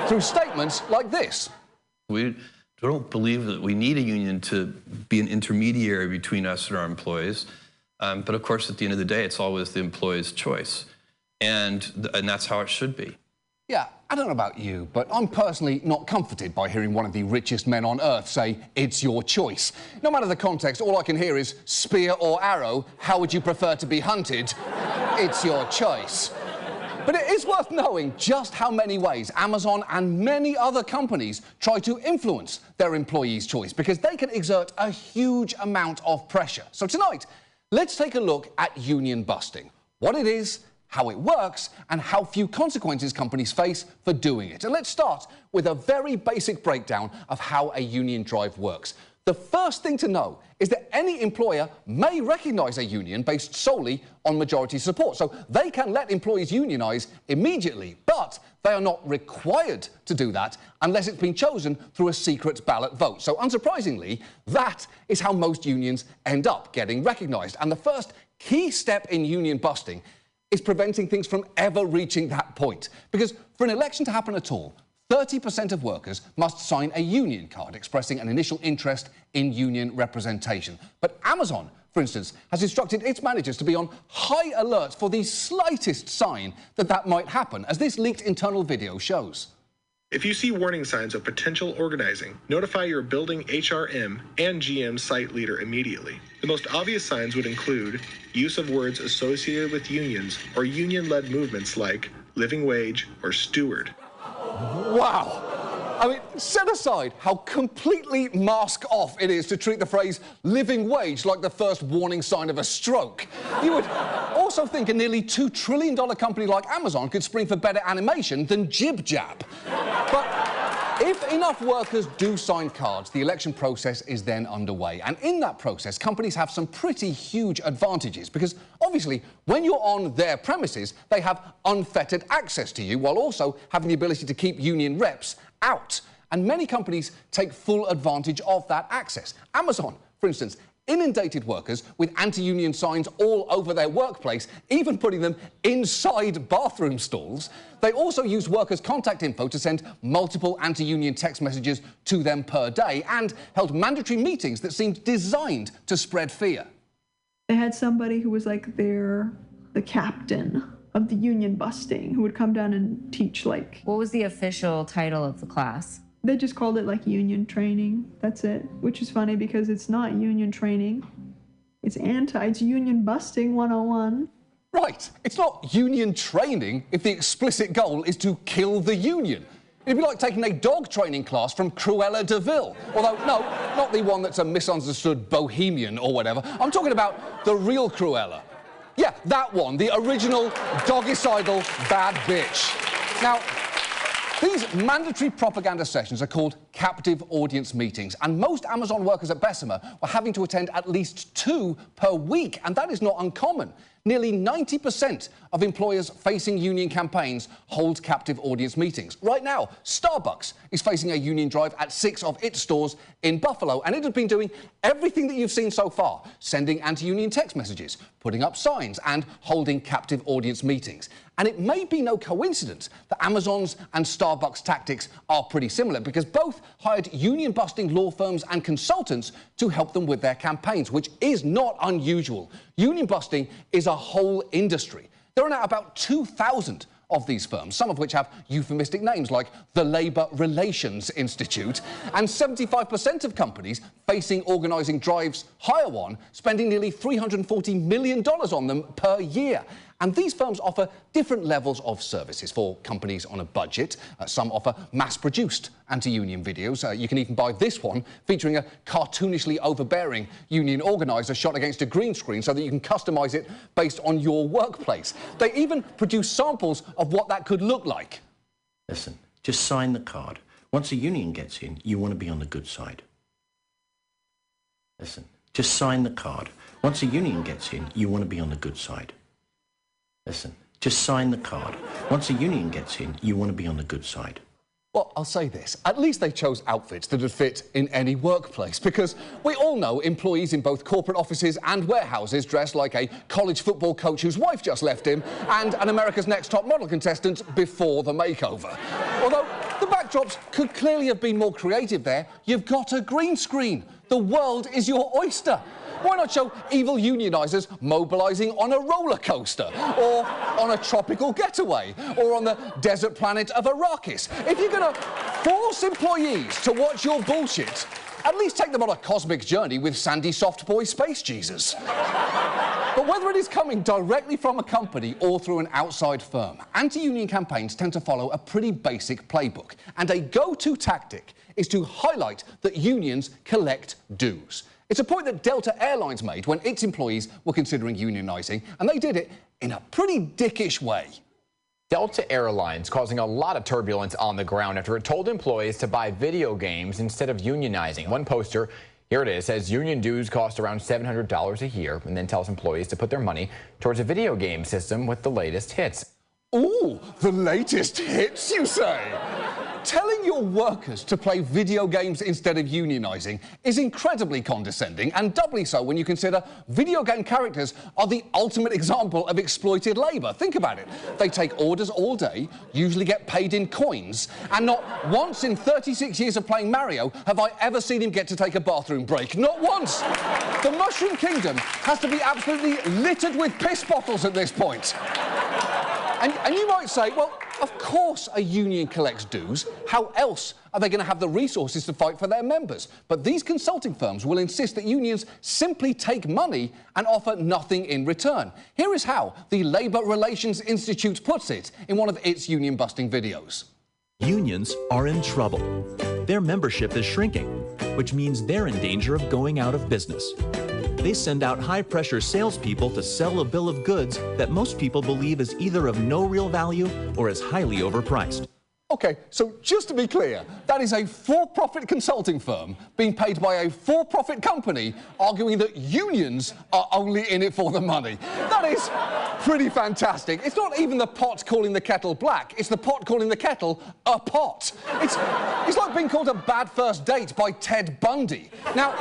through statements like this. We don't believe that we need a union to be an intermediary between us and our employees. Um, but of course, at the end of the day, it's always the employee's choice. And, and that's how it should be. Yeah, I don't know about you, but I'm personally not comforted by hearing one of the richest men on earth say, it's your choice. No matter the context, all I can hear is spear or arrow, how would you prefer to be hunted? it's your choice. But it is worth knowing just how many ways Amazon and many other companies try to influence their employees' choice because they can exert a huge amount of pressure. So tonight, let's take a look at union busting. What it is, how it works, and how few consequences companies face for doing it. And let's start with a very basic breakdown of how a union drive works. The first thing to know is that any employer may recognise a union based solely on majority support. So they can let employees unionise immediately, but they are not required to do that unless it's been chosen through a secret ballot vote. So unsurprisingly, that is how most unions end up getting recognised. And the first key step in union busting is preventing things from ever reaching that point. Because for an election to happen at all, 30% of workers must sign a union card expressing an initial interest in union representation. But Amazon, for instance, has instructed its managers to be on high alert for the slightest sign that that might happen, as this leaked internal video shows. If you see warning signs of potential organizing, notify your building HRM and GM site leader immediately. The most obvious signs would include use of words associated with unions or union led movements like living wage or steward. Wow. I mean, set aside how completely mask off it is to treat the phrase living wage like the first warning sign of a stroke. You would also think a nearly $2 trillion company like Amazon could spring for better animation than JibJab. But if enough workers do sign cards, the election process is then underway. And in that process, companies have some pretty huge advantages because obviously, when you're on their premises, they have unfettered access to you while also having the ability to keep union reps out. And many companies take full advantage of that access. Amazon, for instance, inundated workers with anti union signs all over their workplace, even putting them inside bathroom stalls. They also use workers' contact info to send multiple anti union text messages to them per day and held mandatory meetings that seemed designed to spread fear. They had somebody who was like their the captain of the union busting who would come down and teach like What was the official title of the class? They just called it like union training. That's it. Which is funny because it's not union training. It's anti, it's union busting 101. Right, it's not union training if the explicit goal is to kill the union. It'd be like taking a dog training class from Cruella de Vil. Although, no, not the one that's a misunderstood bohemian or whatever. I'm talking about the real Cruella. Yeah, that one, the original dogicidal bad bitch. Now, these mandatory propaganda sessions are called captive audience meetings, and most Amazon workers at Bessemer were having to attend at least two per week, and that is not uncommon. Nearly 90% of employers facing union campaigns hold captive audience meetings. Right now, Starbucks is facing a union drive at six of its stores in Buffalo, and it has been doing everything that you've seen so far sending anti union text messages, putting up signs, and holding captive audience meetings. And it may be no coincidence that Amazon's and Starbucks tactics are pretty similar because both hired union busting law firms and consultants to help them with their campaigns, which is not unusual. Union busting is a whole industry. There are now about 2,000 of these firms, some of which have euphemistic names like the Labour Relations Institute. And 75% of companies facing organising drives hire one, spending nearly $340 million on them per year. And these firms offer different levels of services for companies on a budget. Uh, some offer mass-produced anti-union videos. Uh, you can even buy this one featuring a cartoonishly overbearing union organiser shot against a green screen so that you can customise it based on your workplace. They even produce samples of what that could look like. Listen, just sign the card. Once a union gets in, you want to be on the good side. Listen, just sign the card. Once a union gets in, you want to be on the good side. Listen, just sign the card. Once a union gets in, you want to be on the good side. Well, I'll say this. At least they chose outfits that would fit in any workplace, because we all know employees in both corporate offices and warehouses dress like a college football coach whose wife just left him and an America's Next Top Model contestant before the makeover. Although the backdrops could clearly have been more creative there, you've got a green screen. The world is your oyster. Why not show evil unionisers mobilising on a roller coaster, or on a tropical getaway, or on the desert planet of Arrakis? If you're going to force employees to watch your bullshit, at least take them on a cosmic journey with Sandy Softboy Space Jesus. but whether it is coming directly from a company or through an outside firm, anti-union campaigns tend to follow a pretty basic playbook. And a go-to tactic is to highlight that unions collect dues. It's a point that Delta Airlines made when its employees were considering unionising, and they did it in a pretty dickish way. Delta Airlines causing a lot of turbulence on the ground after it told employees to buy video games instead of unionizing. One poster, here it is, says union dues cost around $700 a year and then tells employees to put their money towards a video game system with the latest hits. Ooh, the latest hits, you say? Telling your workers to play video games instead of unionising is incredibly condescending, and doubly so when you consider video game characters are the ultimate example of exploited labour. Think about it. They take orders all day, usually get paid in coins, and not once in 36 years of playing Mario have I ever seen him get to take a bathroom break. Not once. The Mushroom Kingdom has to be absolutely littered with piss bottles at this point. And, and you might say, well, of course a union collects dues. How else are they going to have the resources to fight for their members? But these consulting firms will insist that unions simply take money and offer nothing in return. Here is how the Labour Relations Institute puts it in one of its union busting videos. Unions are in trouble. Their membership is shrinking, which means they're in danger of going out of business. They send out high pressure salespeople to sell a bill of goods that most people believe is either of no real value or is highly overpriced. OK, so just to be clear, that is a for-profit consulting firm being paid by a for-profit company arguing that unions are only in it for the money. That is pretty fantastic. It's not even the pot calling the kettle black, it's the pot calling the kettle a pot. It's, it's like being called a bad first date by Ted Bundy. Now,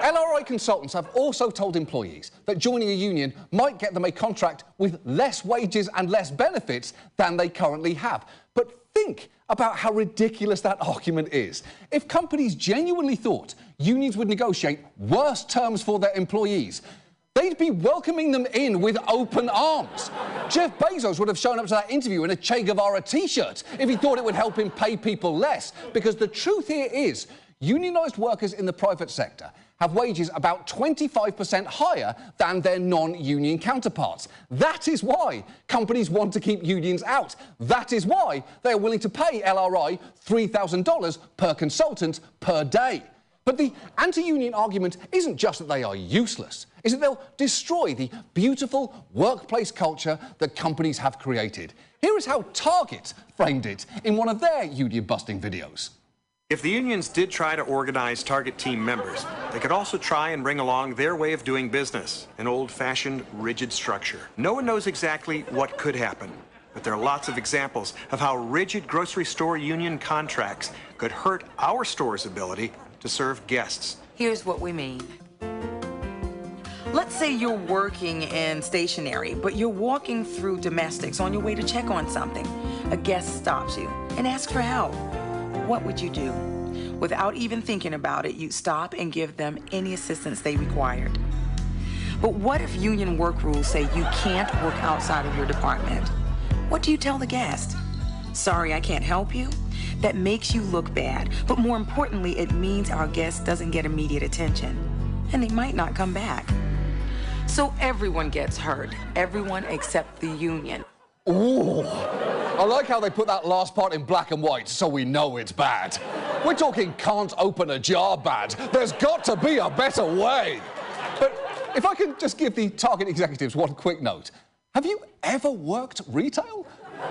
LRI consultants have also told employees that joining a union might get them a contract with less wages and less benefits than they currently have. But think about how ridiculous that argument is. If companies genuinely thought unions would negotiate worse terms for their employees, they'd be welcoming them in with open arms. Jeff Bezos would have shown up to that interview in a Che Guevara t-shirt if he thought it would help him pay people less. Because the truth here is, unionised workers in the private sector have wages about 25% higher than their non-union counterparts. That is why companies want to keep unions out. That is why they are willing to pay LRI $3,000 per consultant per day. But the anti-union argument isn't just that they are useless, is that they'll destroy the beautiful workplace culture that companies have created. Here is how Target framed it in one of their union-busting videos. If the unions did try to organize target team members, they could also try and bring along their way of doing business, an old-fashioned, rigid structure. No one knows exactly what could happen, but there are lots of examples of how rigid grocery store union contracts could hurt our store's ability to serve guests. Here's what we mean. Let's say you're working in stationery, but you're walking through domestics on your way to check on something. A guest stops you and asks for help what would you do? Without even thinking about it, you'd stop and give them any assistance they required. But what if union work rules say you can't work outside of your department? What do you tell the guest? Sorry, I can't help you? That makes you look bad, but more importantly, it means our guest doesn't get immediate attention, and they might not come back. So everyone gets hurt, everyone except the union. Ooh. I like how they put that last part in black and white so we know it's bad. We're talking can't open a jar bad. There's got to be a better way. But if I can just give the target executives one quick note. Have you ever worked retail?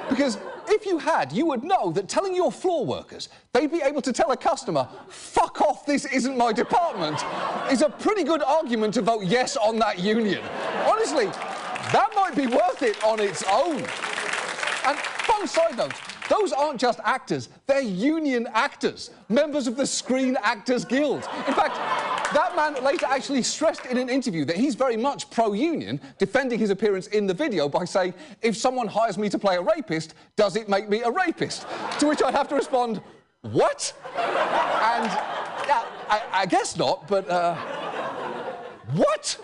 Because if you had, you would know that telling your floor workers they'd be able to tell a customer, fuck off, this isn't my department, is a pretty good argument to vote yes on that union. Honestly, that might be worth it on its own. And fun side note, those aren't just actors, they're union actors, members of the Screen Actors Guild. In fact, that man later actually stressed in an interview that he's very much pro union, defending his appearance in the video by saying, if someone hires me to play a rapist, does it make me a rapist? To which I'd have to respond, what? And yeah, I, I guess not, but uh, what?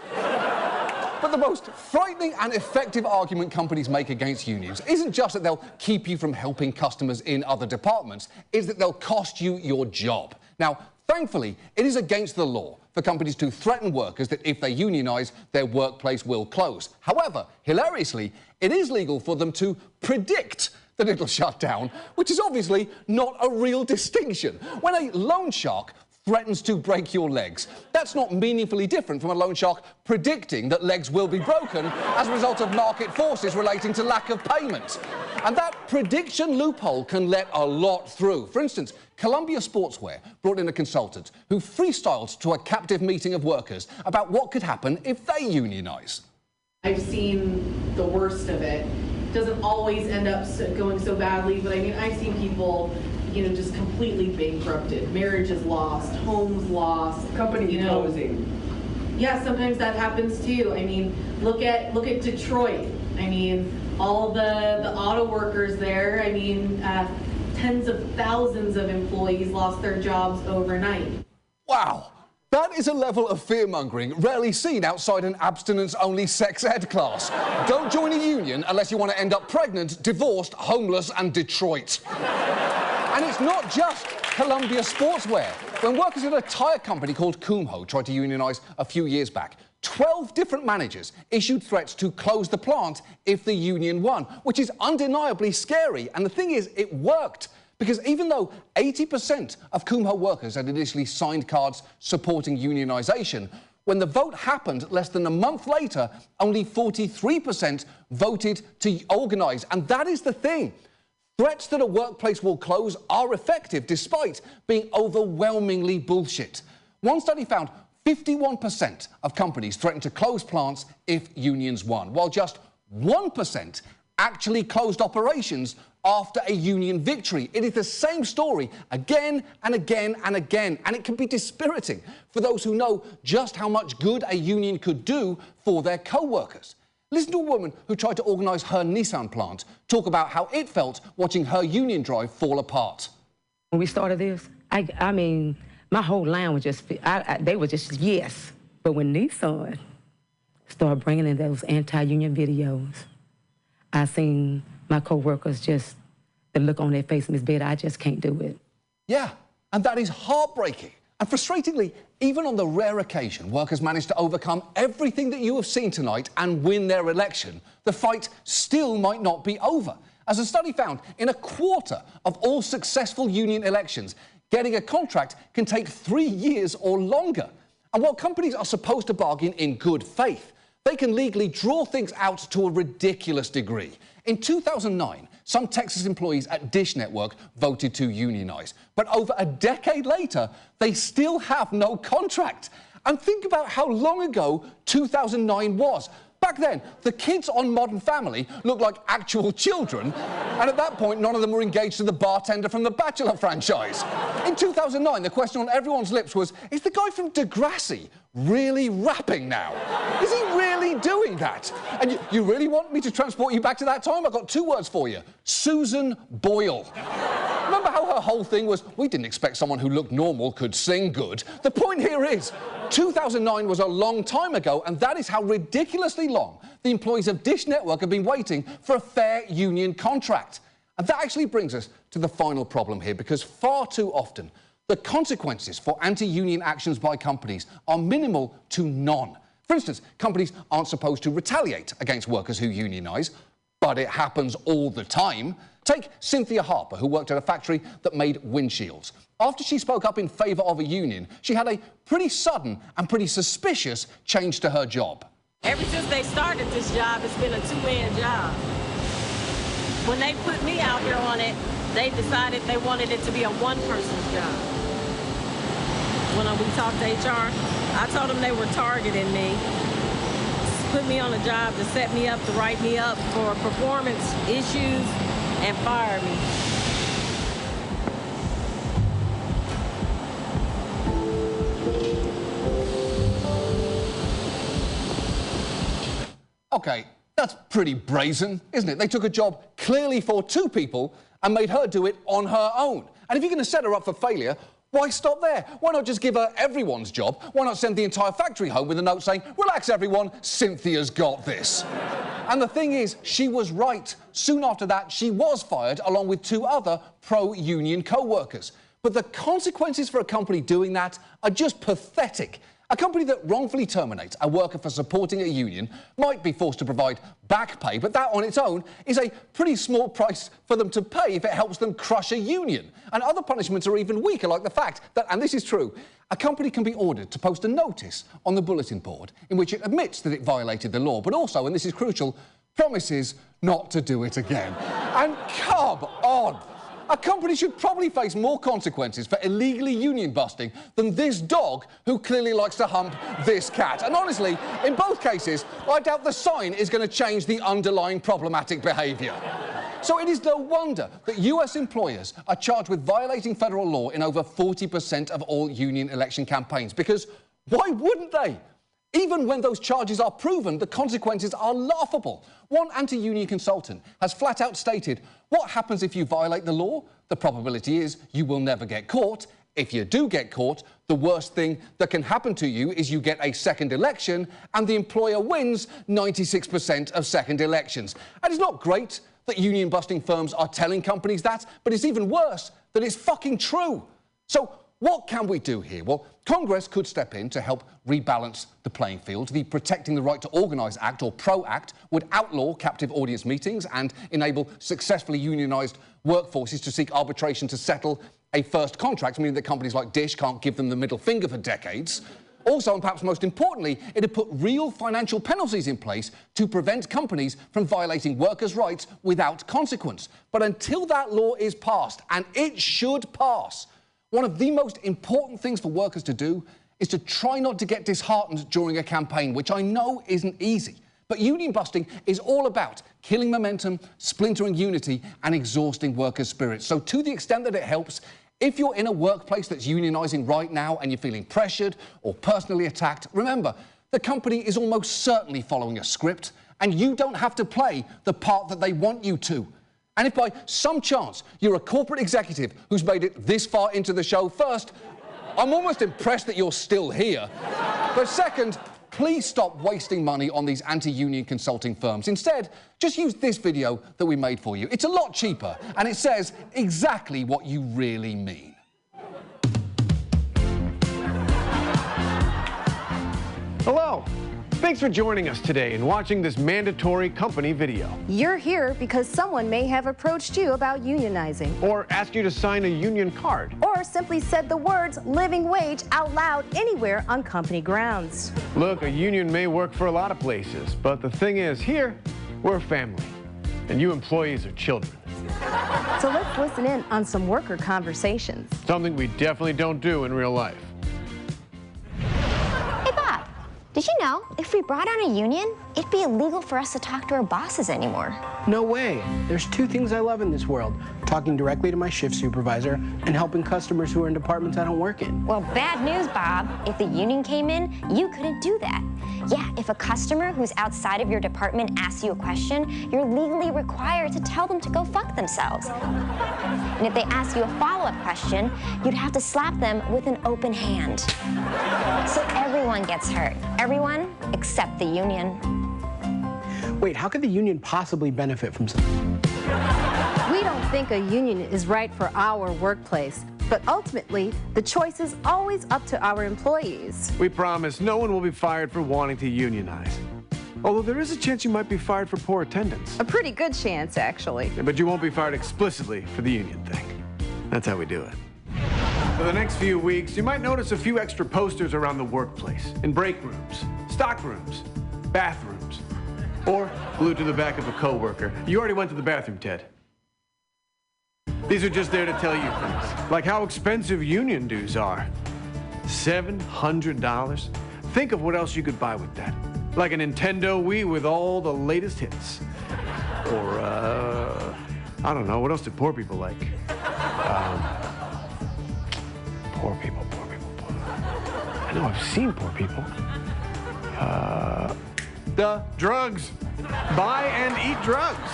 But the most frightening and effective argument companies make against unions isn't just that they'll keep you from helping customers in other departments, it's that they'll cost you your job. Now, thankfully, it is against the law for companies to threaten workers that if they unionise, their workplace will close. However, hilariously, it is legal for them to predict that it'll shut down, which is obviously not a real distinction. When a loan shark threatens to break your legs. That's not meaningfully different from a loan shark predicting that legs will be broken as a result of market forces relating to lack of payment. And that prediction loophole can let a lot through. For instance, Columbia Sportswear brought in a consultant who freestyled to a captive meeting of workers about what could happen if they unionise. I've seen the worst of it. Doesn't always end up going so badly, but I mean, I've seen people, you know, just completely bankrupted. Marriage is lost, homes lost. Company you know. closing. Yeah, sometimes that happens too. I mean, look at look at Detroit. I mean, all the the auto workers there. I mean, uh, tens of thousands of employees lost their jobs overnight. Wow. That is a level of fear mongering rarely seen outside an abstinence only sex ed class. Don't join a union unless you want to end up pregnant, divorced, homeless, and Detroit. And it's not just Columbia Sportswear. When workers at a tyre company called Kumho tried to unionise a few years back, 12 different managers issued threats to close the plant if the union won, which is undeniably scary. And the thing is, it worked. Because even though 80% of Kumho workers had initially signed cards supporting unionisation, when the vote happened less than a month later, only 43% voted to organise. And that is the thing. Threats that a workplace will close are effective despite being overwhelmingly bullshit. One study found 51% of companies threatened to close plants if unions won, while just 1% actually closed operations after a union victory. It is the same story again and again and again, and it can be dispiriting for those who know just how much good a union could do for their co workers. Listen to a woman who tried to organise her Nissan plant talk about how it felt watching her union drive fall apart. When we started this, I, I mean, my whole line was just, I, I, they were just yes. But when Nissan started bringing in those anti-union videos, I seen my coworkers just, the look on their face, Miss Betty, I just can't do it. Yeah, and that is heartbreaking. And frustratingly, even on the rare occasion workers manage to overcome everything that you have seen tonight and win their election, the fight still might not be over. As a study found, in a quarter of all successful union elections, getting a contract can take three years or longer. And while companies are supposed to bargain in good faith, they can legally draw things out to a ridiculous degree. In 2009, some Texas employees at Dish Network voted to unionize. But over a decade later, they still have no contract. And think about how long ago 2009 was. Back then, the kids on Modern Family looked like actual children, and at that point, none of them were engaged to the bartender from the Bachelor franchise. In 2009, the question on everyone's lips was Is the guy from Degrassi really rapping now? Is he really doing that? And you, you really want me to transport you back to that time? I've got two words for you Susan Boyle. Remember how her whole thing was, we didn't expect someone who looked normal could sing good. The point here is, 2009 was a long time ago, and that is how ridiculously long the employees of Dish Network have been waiting for a fair union contract. And that actually brings us to the final problem here, because far too often, the consequences for anti-union actions by companies are minimal to none. For instance, companies aren't supposed to retaliate against workers who unionise, but it happens all the time. Take Cynthia Harper, who worked at a factory that made windshields. After she spoke up in favour of a union, she had a pretty sudden and pretty suspicious change to her job. Ever since they started this job, it's been a two-man job. When they put me out here on it, they decided they wanted it to be a one-person's job. When we talked to HR, I told them they were targeting me, put me on a job to set me up, to write me up for performance issues, and fire me. Okay, that's pretty brazen, isn't it? They took a job clearly for two people and made her do it on her own. And if you're going to set her up for failure, why stop there? Why not just give her everyone's job? Why not send the entire factory home with a note saying, relax everyone, Cynthia's got this? and the thing is, she was right. Soon after that, she was fired along with two other pro-union co-workers. But the consequences for a company doing that are just pathetic. A company that wrongfully terminates a worker for supporting a union might be forced to provide back pay, but that on its own is a pretty small price for them to pay if it helps them crush a union. And other punishments are even weaker, like the fact that, and this is true, a company can be ordered to post a notice on the bulletin board in which it admits that it violated the law, but also, and this is crucial, promises not to do it again. and come on! A company should probably face more consequences for illegally union busting than this dog who clearly likes to hump this cat. And honestly, in both cases, I doubt the sign is going to change the underlying problematic behaviour. So it is no wonder that US employers are charged with violating federal law in over 40% of all union election campaigns. Because why wouldn't they? Even when those charges are proven, the consequences are laughable. One anti-union consultant has flat out stated, what happens if you violate the law? The probability is you will never get caught. If you do get caught, the worst thing that can happen to you is you get a second election and the employer wins 96% of second elections. And it's not great that union busting firms are telling companies that, but it's even worse that it's fucking true. So what can we do here? Well, Congress could step in to help rebalance the playing field. The Protecting the Right to Organise Act, or PRO Act, would outlaw captive audience meetings and enable successfully unionised workforces to seek arbitration to settle a first contract, meaning that companies like Dish can't give them the middle finger for decades. Also, and perhaps most importantly, it had put real financial penalties in place to prevent companies from violating workers' rights without consequence. But until that law is passed, and it should pass, one of the most important things for workers to do is to try not to get disheartened during a campaign, which I know isn't easy. But union busting is all about killing momentum, splintering unity, and exhausting workers' spirits. So, to the extent that it helps, if you're in a workplace that's unionising right now and you're feeling pressured or personally attacked, remember, the company is almost certainly following a script, and you don't have to play the part that they want you to. And if by some chance you're a corporate executive who's made it this far into the show, first, I'm almost impressed that you're still here. But second, please stop wasting money on these anti-union consulting firms. Instead, just use this video that we made for you. It's a lot cheaper, and it says exactly what you really mean. Hello. Thanks for joining us today and watching this mandatory company video. You're here because someone may have approached you about unionizing. Or asked you to sign a union card. Or simply said the words living wage out loud anywhere on company grounds. Look, a union may work for a lot of places, but the thing is, here, we're a family. And you employees are children. So let's listen in on some worker conversations. Something we definitely don't do in real life. Did you know if we brought on a union, it'd be illegal for us to talk to our bosses anymore? No way. There's two things I love in this world talking directly to my shift supervisor, and helping customers who are in departments I don't work in. Well, bad news, Bob. If the union came in, you couldn't do that. Yeah, if a customer who's outside of your department asks you a question, you're legally required to tell them to go fuck themselves. And if they ask you a follow-up question, you'd have to slap them with an open hand. So everyone gets hurt. Everyone except the union. Wait, how could the union possibly benefit from something? We don't think a union is right for our workplace, but ultimately, the choice is always up to our employees. We promise no one will be fired for wanting to unionize. Although there is a chance you might be fired for poor attendance. A pretty good chance, actually. But you won't be fired explicitly for the union thing. That's how we do it. For the next few weeks, you might notice a few extra posters around the workplace, in break rooms, stock rooms, bathrooms, or glued to the back of a coworker. You already went to the bathroom, Ted. These are just there to tell you things, like how expensive union dues are. $700? Think of what else you could buy with that. Like a Nintendo Wii with all the latest hits. Or, uh, I don't know, what else do poor people like? Um, poor people, poor people, poor I know I've seen poor people. Uh, the drugs. Buy and eat drugs.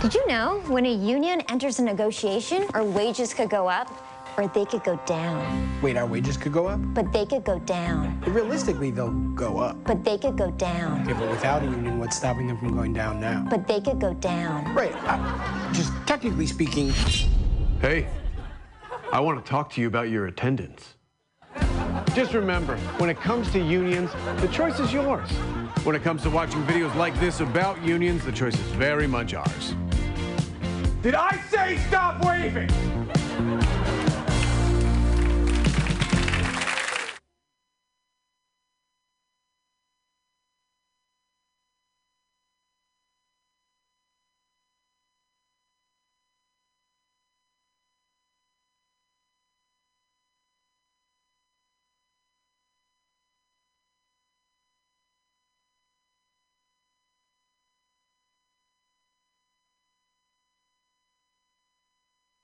Did you know when a union enters a negotiation, our wages could go up or they could go down? Wait, our wages could go up? But they could go down. But realistically, they'll go up. But they could go down. Okay, but without a union, what's stopping them from going down now? But they could go down. Right. uh, just technically speaking. Hey, I want to talk to you about your attendance. Just remember, when it comes to unions, the choice is yours. When it comes to watching videos like this about unions, the choice is very much ours. Did I say stop waving?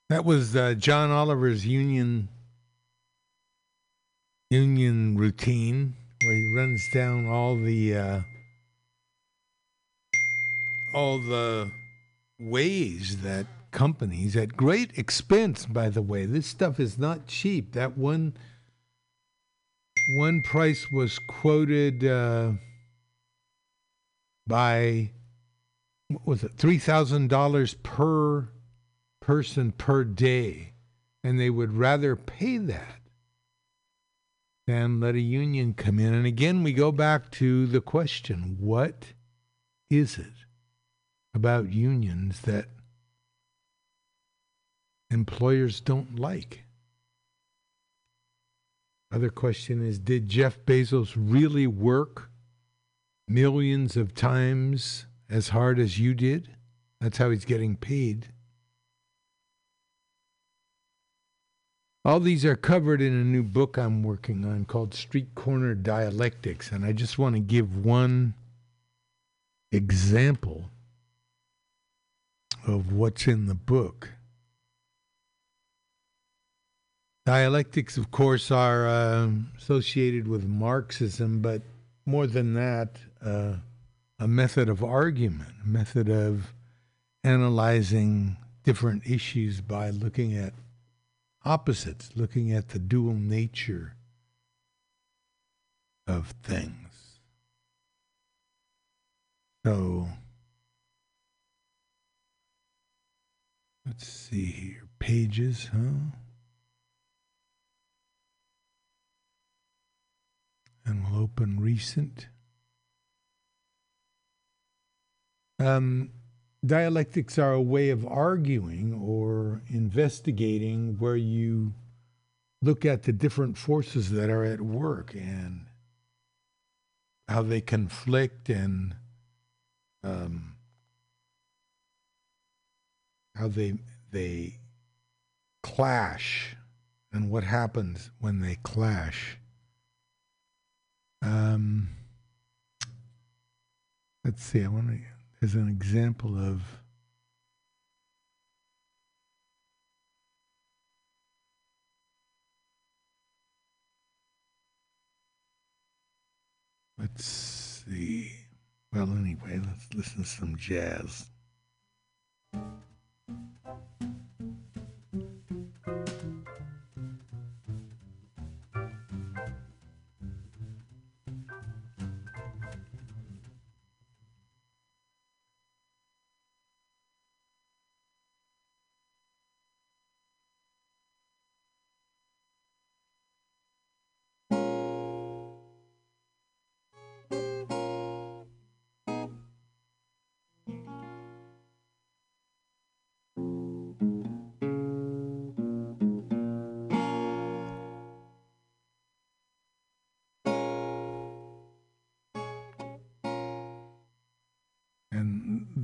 That was uh, John Oliver's union union routine, where he runs down all the uh, all the ways that companies, at great expense, by the way, this stuff is not cheap. That one one price was quoted uh, by what was it three thousand dollars per person per day, and they would rather pay that than let a union come in. And again, we go back to the question what is it about unions that employers don't like? Other question is Did Jeff Bezos really work millions of times as hard as you did? That's how he's getting paid. All these are covered in a new book I'm working on called Street Corner Dialectics, and I just want to give one example of what's in the book. Dialectics, of course, are uh, associated with Marxism, but more than that, uh, a method of argument, a method of analyzing different issues by looking at opposites, looking at the dual nature of things. So, let's see here. Pages, huh? And we'll open recent. Um, dialectics are a way of arguing or investigating where you look at the different forces that are at work and how they conflict and um, how they they clash and what happens when they clash. Um, let's see. I want to as an example of let's see. Well, anyway, let's listen to some jazz.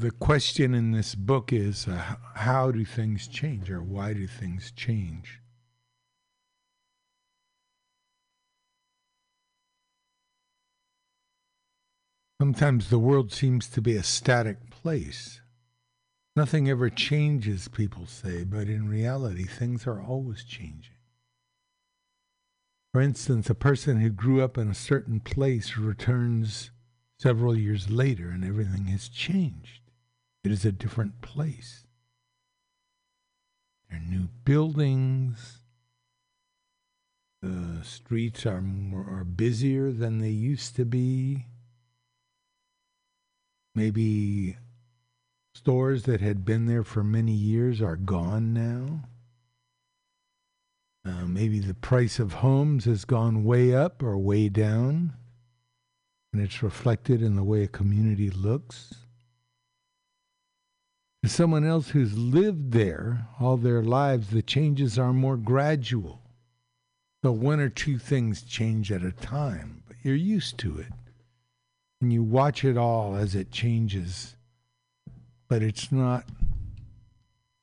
The question in this book is uh, how do things change or why do things change? Sometimes the world seems to be a static place. Nothing ever changes, people say, but in reality, things are always changing. For instance, a person who grew up in a certain place returns several years later and everything has changed. It is a different place. There are new buildings. The streets are more are busier than they used to be. Maybe stores that had been there for many years are gone now. Uh, maybe the price of homes has gone way up or way down, and it's reflected in the way a community looks. Someone else who's lived there all their lives, the changes are more gradual. So one or two things change at a time, but you're used to it. And you watch it all as it changes, but it's not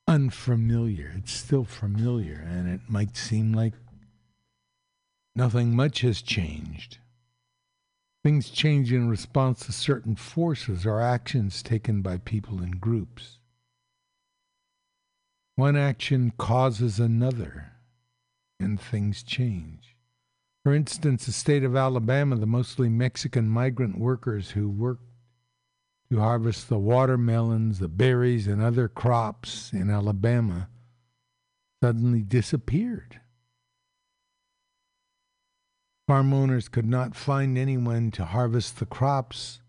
unfamiliar. It's still familiar, and it might seem like nothing much has changed. Things change in response to certain forces or actions taken by people in groups. One action causes another, and things change. For instance, the state of Alabama, the mostly Mexican migrant workers who worked to harvest the watermelons, the berries, and other crops in Alabama suddenly disappeared. Farm owners could not find anyone to harvest the crops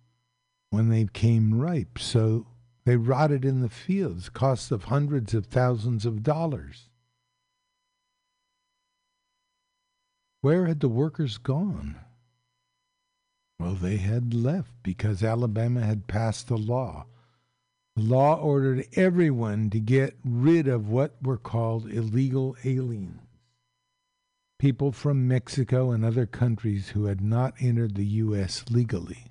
when they came ripe, so they rotted in the fields, costs of hundreds of thousands of dollars. Where had the workers gone? Well, they had left because Alabama had passed a law. The law ordered everyone to get rid of what were called illegal aliens people from Mexico and other countries who had not entered the U.S. legally.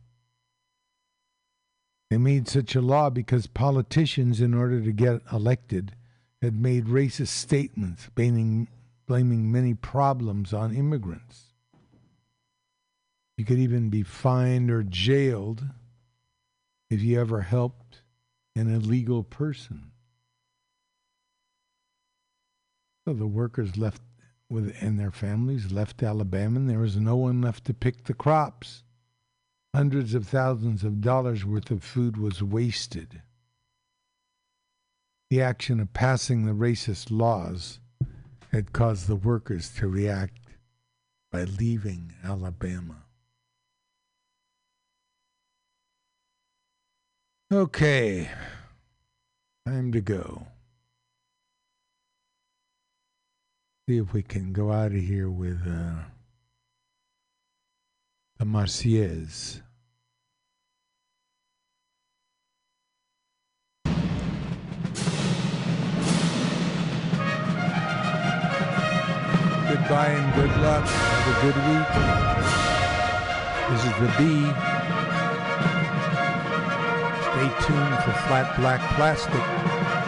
They made such a law because politicians, in order to get elected, had made racist statements blaming, blaming many problems on immigrants. You could even be fined or jailed if you ever helped an illegal person. So the workers left with and their families left Alabama and there was no one left to pick the crops. Hundreds of thousands of dollars worth of food was wasted. The action of passing the racist laws had caused the workers to react by leaving Alabama. Okay, time to go. See if we can go out of here with uh, the Marseillaise. Goodbye and good luck. Have a good week. This is the B. Stay tuned for Flat Black Plastic.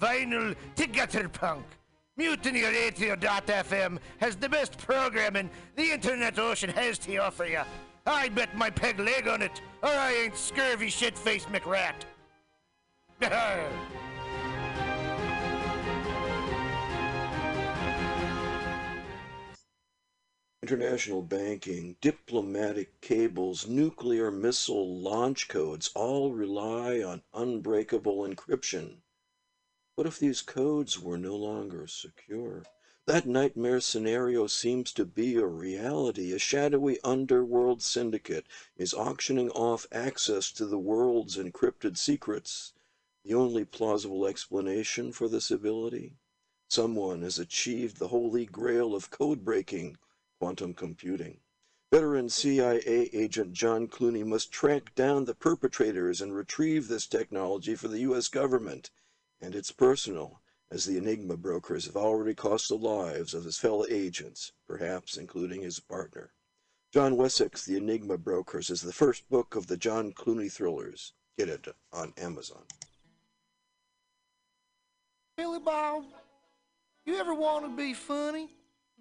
vinyl to gutter punk. MutinyRadio.fm has the best programming the internet ocean has to offer you. I bet my peg leg on it, or I ain't scurvy shit-faced McRat. International banking, diplomatic cables, nuclear missile launch codes all rely on unbreakable encryption. What if these codes were no longer secure? That nightmare scenario seems to be a reality. A shadowy underworld syndicate is auctioning off access to the world's encrypted secrets. The only plausible explanation for this ability? Someone has achieved the holy grail of code breaking quantum computing. Veteran CIA agent John Clooney must track down the perpetrators and retrieve this technology for the U.S. government. And it's personal, as the Enigma brokers have already cost the lives of his fellow agents, perhaps including his partner. John Wessex, The Enigma Brokers, is the first book of the John Clooney thrillers. Get it on Amazon. Billy Bob, you ever want to be funny?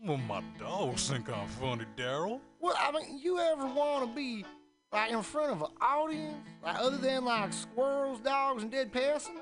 Well, my dogs think I'm funny, Daryl. Well, I mean, you ever want to be like in front of an audience, like other than like squirrels, dogs, and dead peasants?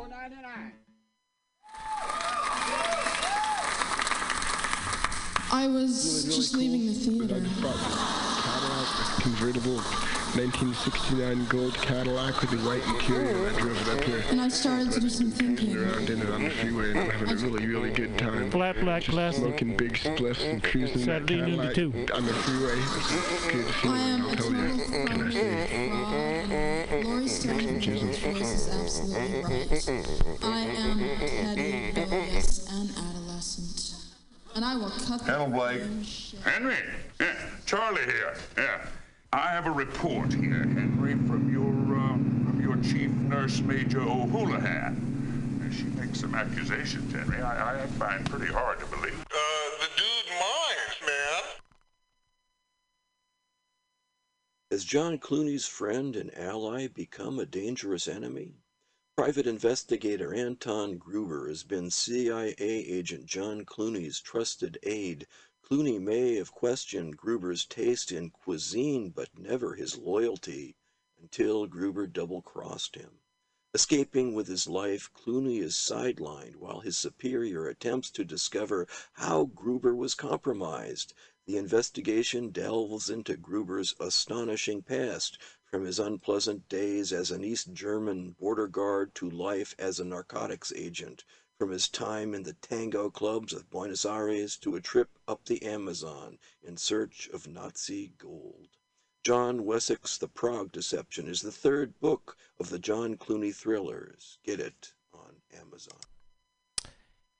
Four ninety nine. I was just leaving the theater. Cadillac convertible 1969 gold Cadillac with the white interior. I drove it up here. And I started to do some thinking. Around in it on the freeway and we're having a really, really good time. Flat black Just plastic. Smoking big spliffs and cruising that Saturday noon to Cadillac two. on the freeway. Good I feeling, am I'll a tell total you. Can I say? Fraud. Lori Stone's voice is absolutely right. I am petty, rebellious, and adolescent. And I will cut the Hello, Blake. Henry. Yeah, Charlie here. Yeah. I have a report here, Henry, from your uh, from your chief nurse, Major O'Houlihan. She makes some accusations, Henry. I, I find pretty hard to believe. Uh, the dude minds, man. Has John Clooney's friend and ally become a dangerous enemy? Private investigator Anton Gruber has been CIA agent John Clooney's trusted aide. Clooney may have questioned Gruber's taste in cuisine, but never his loyalty until Gruber double crossed him. Escaping with his life, Clooney is sidelined while his superior attempts to discover how Gruber was compromised. The investigation delves into Gruber's astonishing past, from his unpleasant days as an East German border guard to life as a narcotics agent, from his time in the tango clubs of Buenos Aires to a trip up the Amazon in search of Nazi gold. John Wessex, The Prague Deception is the third book of the John Clooney thrillers. Get it on Amazon.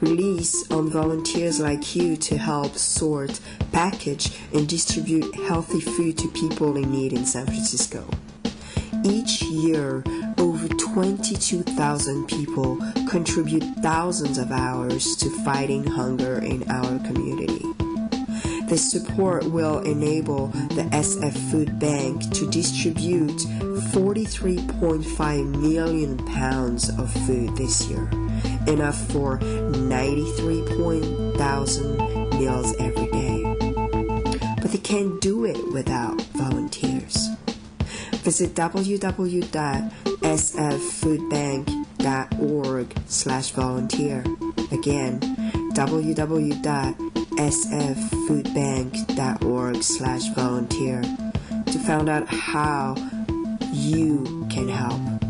relies on volunteers like you to help sort, package, and distribute healthy food to people in need in San Francisco. Each year, over 22,000 people contribute thousands of hours to fighting hunger in our community. This support will enable the SF Food Bank to distribute 43.5 million pounds of food this year, enough for 93,000 meals every day. But they can't do it without volunteers. Visit www.sffoodbank.org slash volunteer. Again, www.sffoodbank.org slash volunteer to find out how you can help.